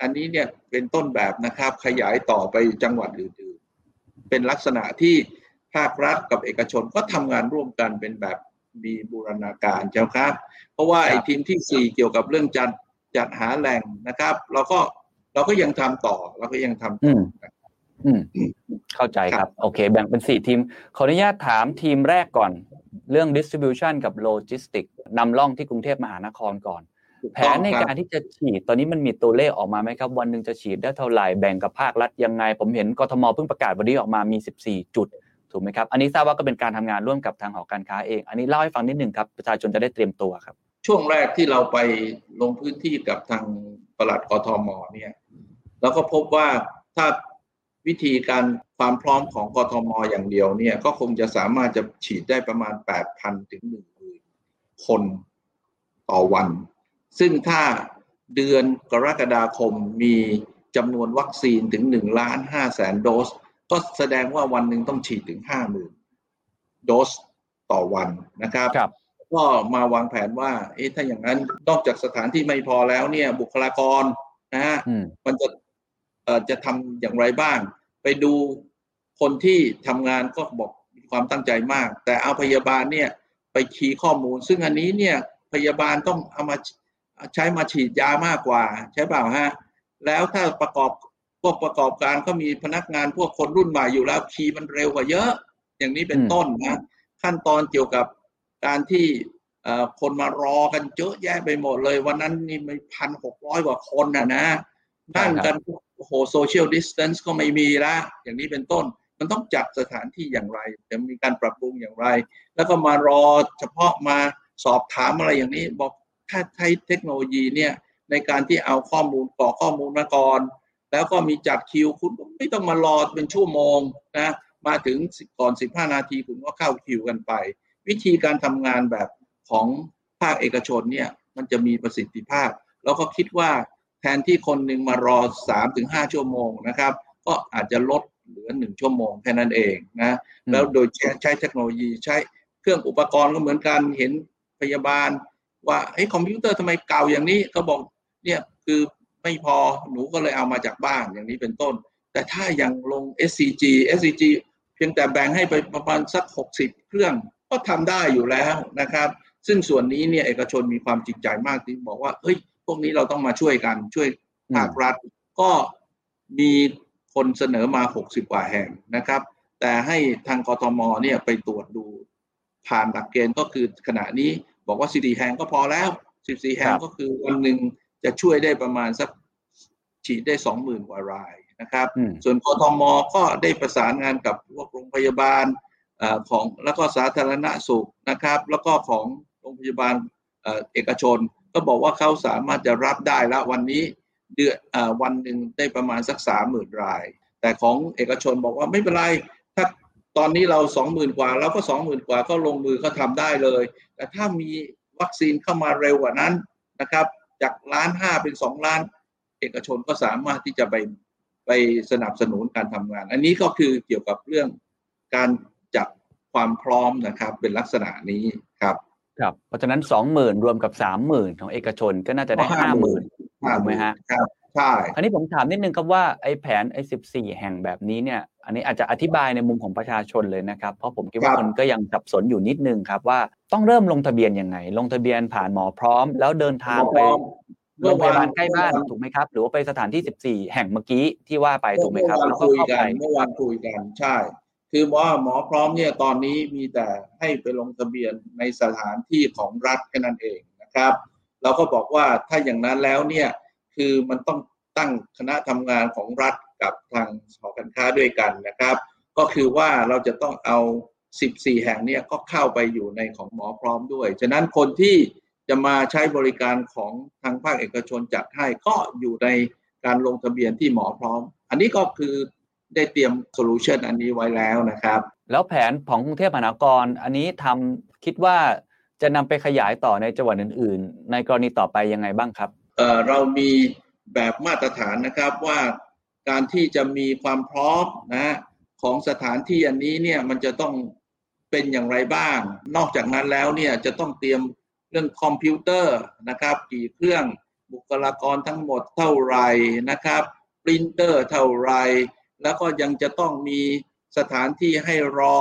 อันนี้เนี่ยเป็นต้นแบบนะครับขยายต่อไปจังหวัดอื่นๆ เป็นลักษณะที่ภาครัฐกับเอกชนก็ทำงานร่วมกันเป็นแบบมีบูรณาการเจ้าครับ เพราะว่าไอ้ทีมที่สี่เกี่ยวกับเรื่องจัดจัดหาแหล่งนะครับ เราก็เราก็ยังทำต่อเราก็ยังทำต่ออืมเข้าใจครับโอเค แบ่งเป็นสี่ทีม ขออนุญาตถามทีมแรกก่อน เรื่อง distribution กับ logistics นำร่องที่กรุงเทพมหานครก่อน แผนในการที่จะฉีดตอนนี้มันมีตัวเลขออกมาไหมครับ วันหนึ่งจะฉีดได้เท่าไหร่แบ่งกับภาครัฐยังไง ผมเห็นกทมเพิ่งประกาศวันนี้ออกมามี 14 จุดถูกไหมครับ อันนี้ทราบว่าก็เป็นการทำงานร่วมกับทางหอการค้าเอง อันนี้เล่าให้ฟังนิดหนึ่งครับประชาชนจะได้เตรียมตัวครับ ช่วงแรกที่เราไปลงพื้นที่กับทางปลัดกทมเนี่ยเราก็พบว่าถ้าวิธีการความพร้อมของกทมอย่างเดียวเนี่ยก็คงจะสามารถจะฉีดได้ประมาณ 8,000 ถึง 1 0,000 คนต่อวัน ซึ่งถ้าเดือนกรกฎาคมมีจำนวนวัคซีนถึง1ล้าน5แสนโดส ก็แสดงว่าวันหนึ่งต้องฉีดถึง 50,000 โดสต่อวันนะครับรบก็มาวางแผนว่า เอ๊ะถ้าอย่างนั้นนอกจากสถานที่ไม่พอแล้วเนี่ย บุคลากรนะฮะมันจะเอ่อจะทำอย่างไรบ้าง ไปดูคนที่ทำงานก็บอกมีความตั้งใจมาก แต่เอาพยาบาลเนี่ยไปคีย์ข้อมูล ซึ่งอันนี้เนี่ยพยาบาลต้องเอามา ใช้มาฉีดยามากกว่า ใช่เปล่าฮะแล้วถ้าประกอบพวกประกอบการก็มีพนักงานพวกคนรุ่นใหม่อยู่แล้วคีย์มันเร็วกว่าเยอะ อย่างนี้เป็นต้นนะขั้นตอนเกี่ยวกับการที่คนมารอกันเยอะแยะไปหมดเลย วันนั้นนี่มีพันหกร้อยกว่าคนนะนะนั่งกันโอ้โห social distance ก็ไม่มีละอย่างนี้เป็นต้น มันต้องจัดสถานที่อย่างไรจะมีการปรับปรุงอย่างไร แล้วก็มารอเฉพาะมาสอบถามอะไรอย่างนี้ บอก ถ้าใช้เทคโนโลยีเนี่ยในการที่เอาข้อมูลกรอกข้อมูลมาก่อน แล้วก็มีจัดคิวคุณไม่ต้องมารอเป็นชั่วโมงนะมาถึงก่อน 15 นาทีคุณก็เข้าคิวกันไป วิธีการทำงานแบบของภาคเอกชนเนี่ยมันจะมีประสิทธิภาพ แล้วก็คิดว่าแทนที่คนหนึ่งมารอ 3-5 ชั่วโมงนะครับ ก็อาจจะลดเหลือ 1 ชั่วโมงแค่นั้นเองนะแล้วโดยใช้เทคโนโลยีใช้เครื่องอุปกรณ์ก็เหมือนกันเห็นพยาบาล ว่าไอ้คอมพิวเตอร์ทำไมเก่าอย่างนี้เขาบอกเนี่ยคือไม่พอหนูก็เลยเอามาจากบ้านอย่างนี้เป็นต้น แต่ถ้ายังลง SCG SCG เพียงแต่แบ่งให้ไปประมาณสัก 60 เครื่องก็ทำได้อยู่แล้วนะครับ ซึ่งส่วนนี้เนี่ยเอกชนมีความจริงใจมากที่บอกว่าเฮ้ยพวกนี้เราต้องมาช่วยกันช่วยภาครัฐ ก็มีคนเสนอมา 60 กว่าแห่งนะครับ แต่ให้ทางกทมเนี่ยไปตรวจดูผ่านหลักเกณฑ์ก็คือขณะนี้ บอกว่า14แห่งก็พอแล้ว14แห่งก็คือวันหนึ่งจะช่วยได้ประมาณสักฉีดได้20,000กว่ารายนะครับอืมส่วนกทมก็ได้ประสานงานกับพวกโรงพยาบาลเอ่อของแล้วก็สาธารณสุขนะครับ แล้วก็ของโรงพยาบาลเอ่อเอกชน ก็บอกว่าเขาสามารถจะรับได้แล้ววันนี้เดือนเอ่อวันหนึ่งได้ประมาณสักสามหมื่นราย แต่ของเอกชนบอกว่าไม่เป็นไรถ้า ตอนนี้เราสองหมื่นกว่าเราก็สองหมื่นกว่าก็ลงมือก็ทำได้เลย แต่ถ้ามีวัคซีนเข้ามาเร็วกว่านั้นนะครับ จากล้านห้าเป็นสองล้าน เอกชนก็สามารถที่จะไปไปสนับสนุนการทำงาน อันนี้ก็คือเกี่ยวกับเรื่องการจัดความพร้อมนะครับ เป็นลักษณะนี้ครับครับเพราะฉะนั้น20,000รวมกับ30,000ของเอกชนก็น่าจะได้ก็50,000ถูกไหมฮะครับใช่อันนี้ผมถามนิดนึงครับว่าไอ้แผนไอ้14แห่งแบบนี้เนี่ย อันนี้อาจจะอธิบายในมุมของประชาชนเลยนะครับ เพราะผมคิดว่าคนก็ยังสับสนอยู่นิดนึงครับ ว่าต้องเริ่มลงทะเบียนยังไง ลงทะเบียนผ่านหมอพร้อม แล้วเดินทางไปโรงพยาบาลใกล้บ้านถูกไหมครับ หรือว่าไปสถานที่ 14 แห่งเมื่อกี้ที่ว่าไปถูกไหมครับเมื่อแล้ววานก็คุยเข้ากัไปนเมื่อวานคุยกันใช่ คือว่าหมอพร้อมเนี่ยตอนนี้มีแต่ให้ไปลงทะเบียนในสถานที่ของรัฐแค่นั้นเองนะครับ เราก็บอกว่าถ้าอย่างนั้นแล้วเนี่ยคือมันต้องตั้งคณะทำงานของรัฐ กับทางหอการค้าด้วยกันนะครับ ก็คือว่าเราจะต้องเอา 14 แห่งเนี่ยก็เข้าไปอยู่ในของหมอพร้อมด้วย ฉะนั้นคนที่จะมาใช้บริการของทางภาคเอกชนจัดให้ก็อยู่ในการลงทะเบียนที่หมอพร้อม อันนี้ก็คือได้เตรียมโซลูชันอันนี้ไว้แล้วนะครับ แล้วแผนของกรุงเทพมหานครอันนี้ทำคิดว่าจะนำไปขยายต่อในจังหวัดอื่น ๆ ในกรณีต่อไปยังไงบ้างครับเอ่อเรามีแบบมาตรฐานนะครับว่า การที่จะมีความพร้อมนะของสถานที่อันนี้เนี่ยมันจะต้องเป็นอย่างไรบ้าง นอกจากนั้นแล้วเนี่ยจะต้องเตรียมเรื่องคอมพิวเตอร์นะครับ กี่เครื่องบุคลากรทั้งหมดเท่าไหร่นะครับปรินเตอร์เท่าไหร่แล้วก็ยังจะต้องมีสถานที่ให้รอ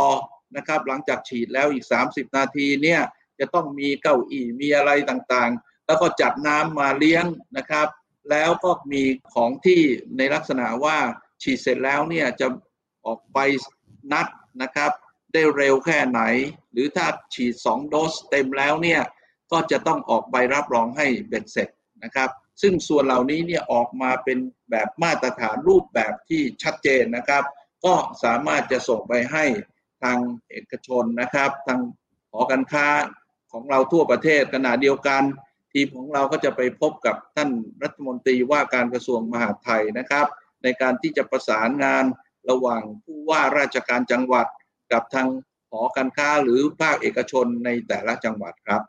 นะครับ หลังจากฉีดแล้วอีก 30 นาทีเนี่ยจะต้องมีเก้าอี้มีอะไรต่างๆ แล้วก็จัดน้ำมาเลี้ยงนะครับ แล้วก็มีของที่ในลักษณะว่าฉีดเสร็จแล้วเนี่ยจะออกไปนัดนะครับ ได้เร็วแค่ไหน หรือถ้าฉีด 2 โดสเต็มแล้วเนี่ยก็จะต้องออกใบรับรองให้เบ็ดเสร็จนะครับ ซึ่งส่วนเหล่านี้เนี่ยออกมาเป็นแบบมาตรฐานรูปแบบที่ชัดเจนนะครับ ก็สามารถจะส่งไปให้ทางเอกชนนะครับ ทางหอการค้าของเราทั่วประเทศขณะเดียวกัน ทีมของเราก็จะไปพบกับท่านรัฐมนตรีว่าการกระทรวงมหาดไทยนะครับ ในการที่จะประสานงานระหว่างผู้ว่าราชการจังหวัดกับทางหอการค้าหรือภาคเอกชนในแต่ละจังหวัดครับ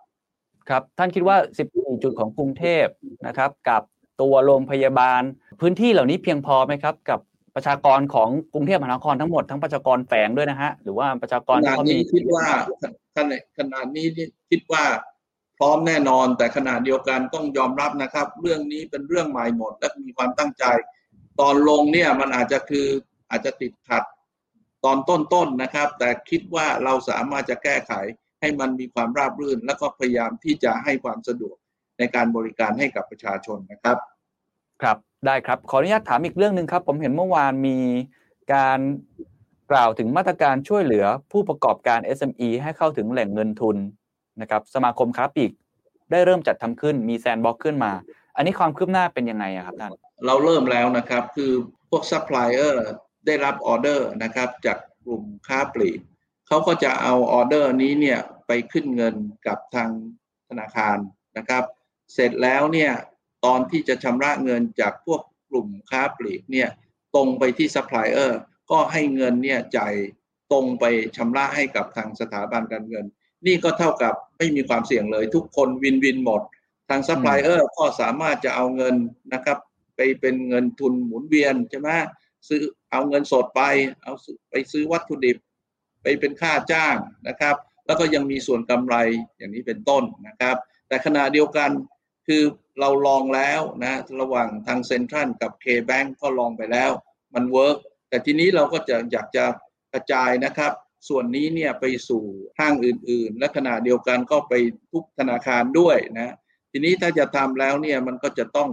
ครับ ท่านคิดว่า 14 จุดของกรุงเทพนะครับ กับตัวโรงพยาบาล พื้นที่เหล่านี้เพียงพอไหมครับ กับประชากรของกรุงเทพมหานครทั้งหมดทั้งประชากรแฝงด้วยนะฮะหรือว่าประชากรขที่นาดเขามีนี้คิดว่าขณะขนาดนี้นี่คิดว่า พร้อมแน่นอน แต่ขณะเดียวกันต้องยอมรับนะครับ เรื่องนี้เป็นเรื่องใหม่หมด และมีความตั้งใจ ตอนลงเนี่ยมันอาจจะคืออาจจะติดขัดตอนต้นๆนนะครับ แต่คิดว่าเราสามารถจะแก้ไขให้มันมีความราบรื่น แล้วก็พยายามที่จะให้ความสะดวกในการบริการให้กับประชาชนนะครับ ครับได้ครับขออนุญาตถามอีกเรื่องหนึ่งครับ ผมเห็นเมื่อวานมีการกล่าวถึงมาตรการช่วยเหลือผู้ประกอบการ SME ให้เข้าถึงแหล่งเงินทุน นะครับสมาคมค้าปลีกได้เริ่มจัดทำขึ้นมี sandbox ขึ้นมา อันนี้ความคืบหน้าเป็นยังไงอะครับท่าน เราเริ่มแล้วนะครับ คือพวกซัพพลายเออร์ได้รับออเดอร์นะครับจากกลุ่มค้าปลีกเขาก็จะเอาออเดอร์นี้เนี่ยไปขึ้นเงินกับทางธนาคารนะครับ เสร็จแล้วเนี่ยตอนที่จะชำระเงินจากพวกกลุ่มค้าปลีกเนี่ยตรงไปที่ซัพพลายเออร์ก็ให้เงินเนี่ยจ่ายตรงไปชำระให้กับทางสถาบันการเงิน นี่ก็เท่ากับไม่มีความเสี่ยงเลย ทุกคน win-win หมด ทางซัพพลายเออร์ก็สามารถจะเอาเงินนะครับ ไปเป็นเงินทุนหมุนเวียนใช่ไหมซื้อเอาเงินสดไป เอาไปซื้อวัตถุดิบ ไปเป็นค่าจ้างนะครับ แล้วก็ยังมีส่วนกำไรอย่างนี้เป็นต้นนะครับ แต่ขณะเดียวกันคือเราลองแล้วนะระหว่างทางเซ็นทรัลกับ K-Bank ก็ลองไปแล้ว มัน work แต่ทีนี้เราก็จะอยากจะกระจายนะครับ ส่วนนี้เนี่ยไปสู่ห้างอื่น ๆ และขณะเดียวกันก็ไปทุกธนาคารด้วยนะทีนี้ถ้าจะทำแล้วเนี่ยมันก็จะต้อง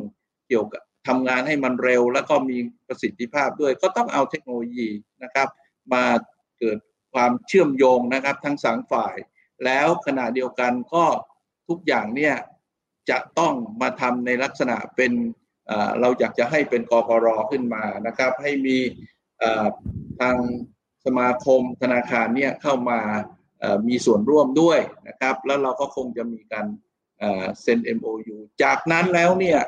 เกี่ยวกับทำงานให้มันเร็ว แล้วก็มีประสิทธิภาพด้วย ก็ต้องเอาเทคโนโลยีนะครับ มาเกิดความเชื่อมโยงนะครับทั้งสองฝ่าย แล้วขณะเดียวกันก็ทุกอย่างเนี่ยจะต้องมาทำในลักษณะเป็นเราอยากจะให้เป็นกปรขึ้นมานะครับ ให้มีทาง สมาคมธนาคารเนี่ยเข้ามามีส่วนร่วมด้วยนะครับ แล้วเราก็คงจะมีการเซ็น MOU จากนั้นแล้วเนี่ย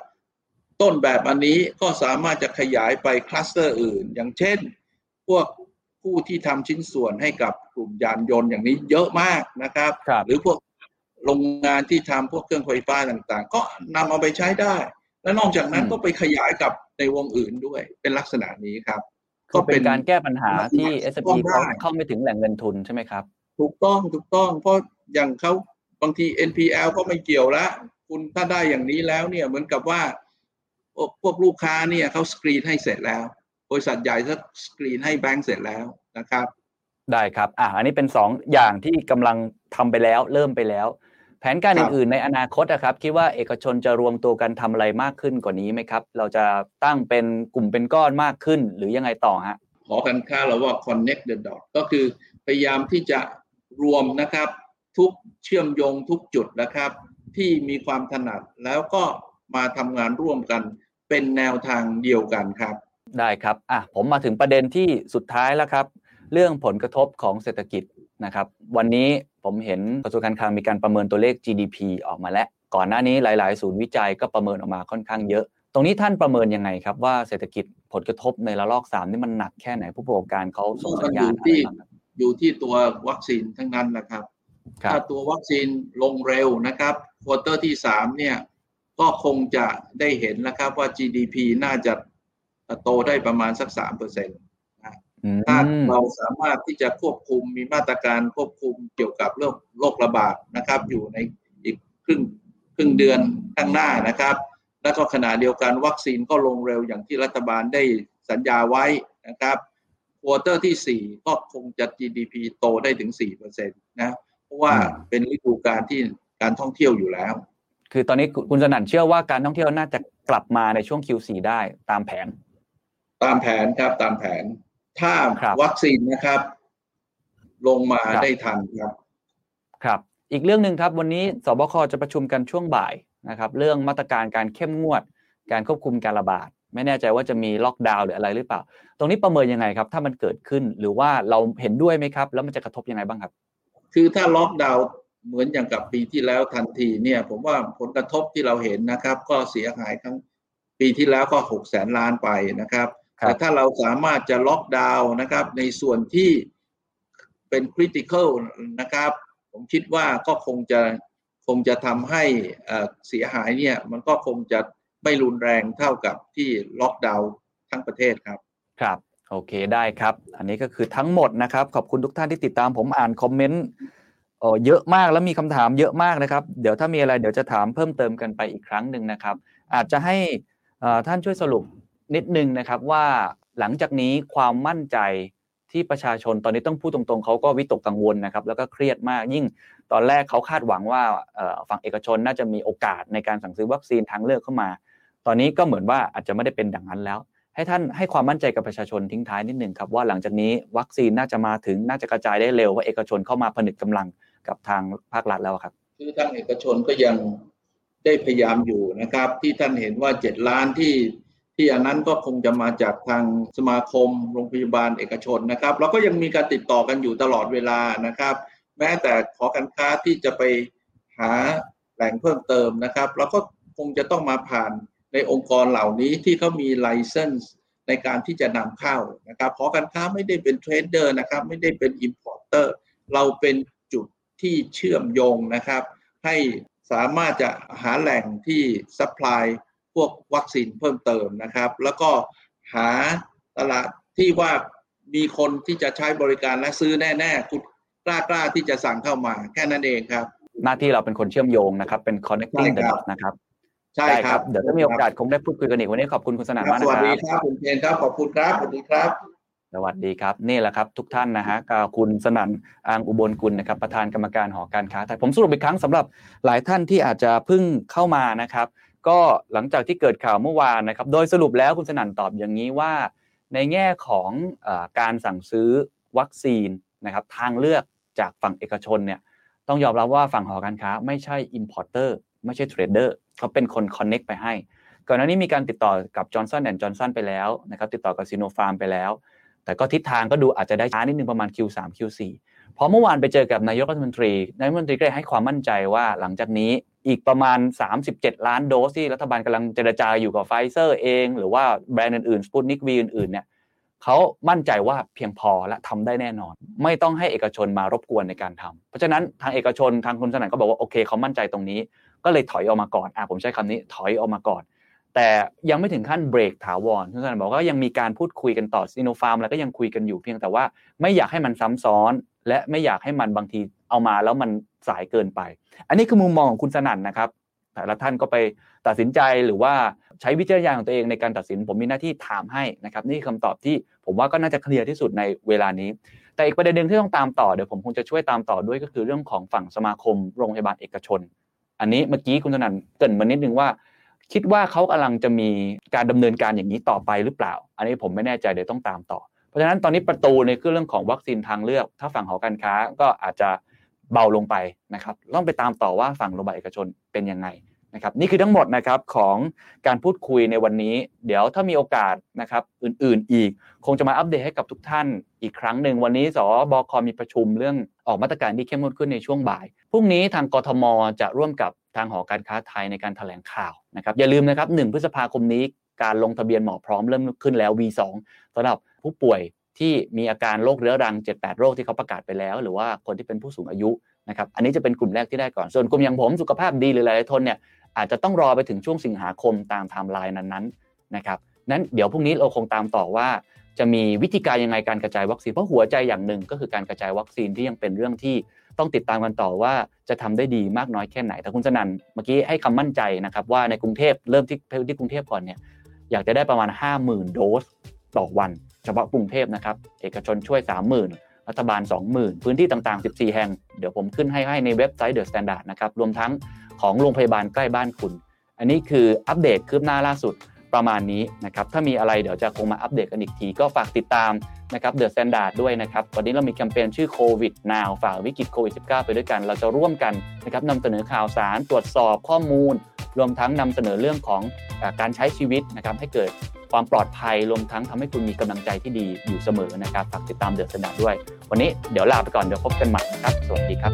ต้นแบบอันนี้ก็สามารถจะขยายไปคลัสเตอร์อื่น อย่างเช่น พวกผู้ที่ทำชิ้นส่วนให้กับกลุ่มยานยนต์อย่างนี้เยอะมากนะครับรบหรือพวกโรงงานที่ทำพวกเครื่องไฟฟ้าต่างๆ ก็นำเอาไปใช้ได้ และนอกจากนั้นก็ไปขยายกับในวงอื่นด้วยเป็นลักษณะนี้ครับ ก็เป็นการแก้ปัญหาที่ s อ p เขาเข้าไม่ถึงแหล่งเงินทุนใช่ไหมครับ ถูกต้องถูกต้อง เพราะอย่างเขาบางที NPL ก็ไม่เกี่ยวละคุณถ้าได้อย่างนี้แล้วเนี่ยเหมือนกับว่าพวกลูกค้าเนี่ยเขาสกรีนให้เสร็จแล้ว บริษัทใหญ่ก็สกรีนให้แบงก์เสร็จแล้วนะครับ ได้ครับ อะอันนี้เป็น 2ออย่างที่กำลังทำไปแล้ว เริ่มไปแล้ว แผนการอื่นๆในอนาคตนะครับคิดว่าเอกชนจะรวมตัวกันทำอะไรมากขึ้นกว่านี้ไหมครับ เราจะตั้งเป็นกลุ่มเป็นก้อนมากขึ้น หรือยังไงต่อฮะขอกันค่าเราว่า connect the dot ก็คือพยายามที่จะรวมนะครับทุกเชื่อมโยงทุกจุดนะครับ ที่มีความถนัดแล้วก็มาทำงานร่วมกันเป็นแนวทางเดียวกันครับ ได้ครับอะผมมาถึงประเด็นที่สุดท้ายแล้วครับ เรื่องผลกระทบของเศรษฐกิจนะครับ วันนี้ ผมเห็นกระทรวงการคลังมีการประเมินตัวเลข GDP ออกมาแล้ว ก่อนหน้านี้หลาย ๆ ศูนย์วิจัยก็ประเมินออกมาค่อนข้างเยอะ ตรงนี้ท่านประเมินยังไงครับว่าเศรษฐกิจผลกระทบในระลอก3นี่มันหนักแค่ไหนผู้ประกอบการเขาส่งสัญญาณอะไรบ้างอยู่ที่ตัววัคซีนทั้งนั้นนะครับ ถ้าตัววัคซีนลงเร็วนะครับ quarter ที่3เนี่ยก็คงจะได้เห็นนะครับว่า GDP น่าจะโตได้ประมาณสักสามเปอร์เซ็นต์ ถ้าเราสามารถที่จะควบคุมมีมาตรการควบคุมเกี่ยวกับเรื่องโรคระบาดนะครับ อยู่ในอีกครึ่งครึ่งเดือนข้างหน้านะครับ แล้วก็ขณะเดียวกันวัคซีนก็ลงเร็วอย่างที่รัฐบาลได้สัญญาไว้นะครับ quarter ที่ 4 ก็คงจะ GDP โตได้ถึง4%นะเพราะว่าเป็นฤดูกาลที่การท่องเที่ยวอยู่แล้ว คือตอนนี้คุณสนั่นเชื่อว่าการท่องเที่ยวน่าจะกลับมาในช่วง Q4 ได้ตามแผน ตามแผนครับตามแผน ถ้าวัคซีนนะครับ ลงมาได้ทันครับ ครับ อีกเรื่องหนึ่งครับ วันนี้สบคจะประชุมกันช่วงบ่ายนะครับ เรื่องมาตรการการเข้มงวด การควบคุมการระบาด ไม่แน่ใจว่าจะมีล็อกดาวน์หรืออะไรหรือเปล่า ตรงนี้ประเมินยังไงครับ ถ้ามันเกิดขึ้นหรือว่าเราเห็นด้วยไหมครับ แล้วมันจะกระทบยังไงบ้างครับ คือถ้าล็อกดาวน์เหมือนอย่างกับปีที่แล้วทันทีเนี่ย ผมว่าผลกระทบที่เราเห็นนะครับ ก็เสียหายทั้งปีที่แล้วก็หกแสนล้านไปนะครับ แต่ถ้าเราสามารถจะล็อกดาวน์นะครับ ในส่วนที่เป็นคริติคอลนะครับ ผมคิดว่าก็คงจะคงจะทำให้เสียหายเนี่ย มันก็คงจะไม่รุนแรงเท่ากับที่ล็อกดาวน์ทั้งประเทศครับ ครับโอเคได้ครับ อันนี้ก็คือทั้งหมดนะครับ ขอบคุณทุกท่านที่ติดตามผมอ่านคอมเมนต์โอ้เยอะมากแล้วมีคำถามเยอะมากนะครับ เดี๋ยวถ้ามีอะไรเดี๋ยวจะถามเพิ่มเติมกันไปอีกครั้งหนึ่งนะครับ อาจจะให้ท่านช่วยสรุป นิดนึงนะครับว่าหลังจากนี้ความมั่นใจที่ประชาชนตอนนี้ต้องพูดตรงๆเขาก็วิตกกังวลนะครับ แล้วก็เครียดมากยิ่งตอนแรกเขาคาดหวังว่าฝั่งเอกชนน่าจะมีโอกาสในการสั่งซื้อวัคซีนทางเลือกเข้ามา ตอนนี้ก็เหมือนว่าอาจจะไม่ได้เป็นดังนั้นแล้ว ให้ท่านให้ความมั่นใจกับประชาชนทิ้งท้ายนิดหนึ่งครับว่าหลังจากนี้วัคซีนน่าจะมาถึงน่าจะกระจายได้เร็วว่าเอกชนเข้ามาผนึกกำลังกับทางภาครัฐแล้วครับคือทางเอกชนก็ยังได้พยายามอยู่นะครับ ที่ท่านเห็นว่าเจ็ดล้านที่ ที่อันนั้นก็คงจะมาจากทางสมาคมโรงพยาบาลเอกชนนะครับแล้วก็ยังมีการติดต่อกันอยู่ตลอดเวลานะครับ แม้แต่หอการค้าที่จะไปหาแหล่งเพิ่มเติมนะครับแล้วก็คงจะต้องมาผ่านในองค์กรเหล่านี้ที่เขามี license ในการที่จะนำเข้านะครับหอการค้าไม่ได้เป็น trader นะครับ ไม่ได้เป็น importerเราเป็นจุดที่เชื่อมโยงนะครับ ให้สามารถจะหาแหล่งที่ supply พวกวัคซีนเพิ่มเติมนะครับ แล้วก็หาตลาดที่ว่ามีคนที่จะใช้บริการและซื้อแน่ๆคุณกล้ากล้าที่จะสั่งเข้ามาแค่นั้นเองครับ หน้าที่เราเป็นคนเชื่อมโยงนะครับ เป็น connecting the dots นะครับใช่ครับ เดี๋ยวถ้ามีโอกาสคงได้พูดคุยกันอีกวันนี้ขอบคุณคุณสนั่นมากนะครับสวัสดีครับคุณเทนครับขอบคุณครับสวัสดีครับสวัสดีครับ นี่แหละครับทุกท่านนะฮะคุณสนั่นอังอุบลกุลนะครับประธานกรรมการหอการค้าไทยผมสรุปอีกครั้งสำหรับหลายท่านที่อาจจะเพิ่งเข้ามานะครับ ก็หลังจากที่เกิดข่าวเมื่อวานนะครับ โดยสรุปแล้วคุณสนั่นตอบอย่างนี้ว่า ในแง่ของอการสั่งซื้อวัคซีนนะครับ ทางเลือกจากฝั่งเอกชนเนี่ยต้องยอมรับว่าฝั่งหอการค้า ไม่ใช่ importer ไม่ใช่ trader เขาเป็นคน connect ไปให้ ก่อนหน้านี้มีการติดต่อกับจอห์นสันแอนด์จอห์นสันไปแล้วนะครับ ติดต่อกับซิโนฟาร์มไปแล้ว แต่ก็ทิศทางก็ดูอาจจะได้ช้านิดนึงประมาณ Q3 Q4 พอเมื่อวานไปเจอกับนายกรัฐมนตรีนายกรัฐมนตรีก็ให้ความมั่นใจว่าหลังจากนี้ อีกประมาณ 37 ล้านโดสที่รัฐบาลกำลังเจรจาอยู่กับไฟเซอร์เอง หรือว่าแบรนด์อื่นๆสปุตนิกวีอื่นๆเนี่ยเขามั่นใจว่าเพียงพอและทำได้แน่นอน ไม่ต้องให้เอกชนมารบกวนในการทำเพราะฉะนั้นทางเอกชนทางคุณสนั่นก็บอกว่าโอเคเขามั่นใจตรงนี้ ก็เลยถอยออกมาก่อนอะผมใช้คำนี้ถอยออกมาก่อน แต่ยังไม่ถึงขั้นเบรกถาวรคุณสนั่นบอกว่ายังมีการพูดคุยกันต่อซีโนฟาร์มแล้วก็ยังคุยกันอยู่เพียงแต่ว่าไม่อยากให้มันซ้ำซ้อน และไม่อยากให้มันบางทีเอามาแล้วมัน สายเกินไป อันนี้คือมุมมองของคุณสนั่นนะครับแต่ละท่านก็ไปตัดสินใจหรือว่าใช้วิจารณญาณของตัวเองในการตัดสิน ผมมีหน้าที่ถามให้นะครับ นี่คือคำตอบที่ผมว่าก็น่าจะเคลียร์ที่สุดในเวลานี้ แต่อีกประเด็นหนึ่งที่ต้องตามต่อเดี๋ยวผมคงจะช่วยตามต่อด้วยก็คือเรื่องของฝั่งสมาคมโรงพยาบาลเอกชน อันนี้เมื่อกี้คุณสนั่นเกินมานิดนึงว่า คิดว่าเขากำลังจะมีการดำเนินการอย่างนี้ต่อไปหรือเปล่า อันนี้ผมไม่แน่ใจเดี๋ยวต้องตามต่อ เพราะฉะนั้นตอนนี้ประตูในเรื่องของวัคซีนทางเลือก ถ้าฝั่งหอการค้าก็อาจจะ เบาลงไปนะครับต้องไปตามต่อว่าฝั่งโรงพยาบาลเอกชนเป็นยังไงนะครับนี่คือทั้งหมดนะครับของการพูดคุยในวันนี้ เดี๋ยวถ้ามีโอกาสนะครับอื่นๆอีก คงจะมาอัปเดตให้กับทุกท่านอีกครั้งหนึ่งวันนี้สบคมีประชุมเรื่องออกมาตรการที่เข้มงวดขึ้นในช่วงบ่ายพรุ่งนี้ทางกทมจะร่วมกับทางหอการค้าไทยในการแถลงข่าวนะครับอย่าลืมนะครับ1พฤษภาคมนี้การลงทะเบียนหมอพร้อมเริ่มขึ้นแล้ว V2 สำหรับผู้ป่วย ที่มีอาการโรคเรื้อรัง 7-8 โรคที่เขาประกาศไปแล้ว หรือว่าคนที่เป็นผู้สูงอายุนะครับอันนี้จะเป็นกลุ่มแรกที่ได้ก่อน ส่วนกลุ่มอย่างผมสุขภาพดีหรือหลายๆท่านเนี่ยอาจจะต้องรอไปถึงช่วงสิงหาคมตามไทม์ไลน์นั้นๆนะครับนั้นเดี๋ยวพรุ่งนี้เราคงตามต่อว่าจะมีวิธีการยังไงการกระจายวัคซีนเพราะหัวใจอย่างหนึ่งก็คือการกระจายวัคซีนที่ยังเป็นเรื่องที่ต้องติดตามกันต่อว่าจะทำได้ดีมากน้อยแค่ไหนแต่คุณสนันเมื่อกี้ให้คำมั่นใจนะครับว่าในกรุงเทพเริ่มที่ที่กรุงเทพก่อนเนี่ยอยากจะได้ประมาณ 50,000 โดสต่อวัน เฉพาะกรุงเทพนะครับเอกชนช่วย 30,000 รัฐบาล 20,000 พื้นที่ต่างๆ 14 แห่ง เดี๋ยวผมขึ้นให้ให้ในเว็บไซต์ THE STANDARD นะครับรวมทั้งของโรงพยาบาลใกล้บ้านคุณ อันนี้คืออัปเดตคืบหน้าล่าสุด ประมาณนี้นะครับถ้ามีอะไรเดี๋ยวจะคงมาอัปเดตกันอีกที ก็ฝากติดตามนะครับ THE STANDARD ด้วยนะครับวันนี้เรามีแคมเปญชื่อโควิด now ฝ่าวิกฤตโควิด -19 ไปด้วยกัน เราจะร่วมกันนะครับนำเสนอข่าวสารตรวจสอบข้อมูล รวมทั้งนำเสนอเรื่องของการใช้ชีวิตนะครับให้เกิดความปลอดภัยรวมทั้งทำให้คุณมีกำลังใจที่ดีอยู่เสมอนะครับฝากติดตาม THE STANDARD ด้วย วันนี้เดี๋ยวลาไปก่อนเดี๋ยวพบกันใหม่นะครับ สวัสดีครับ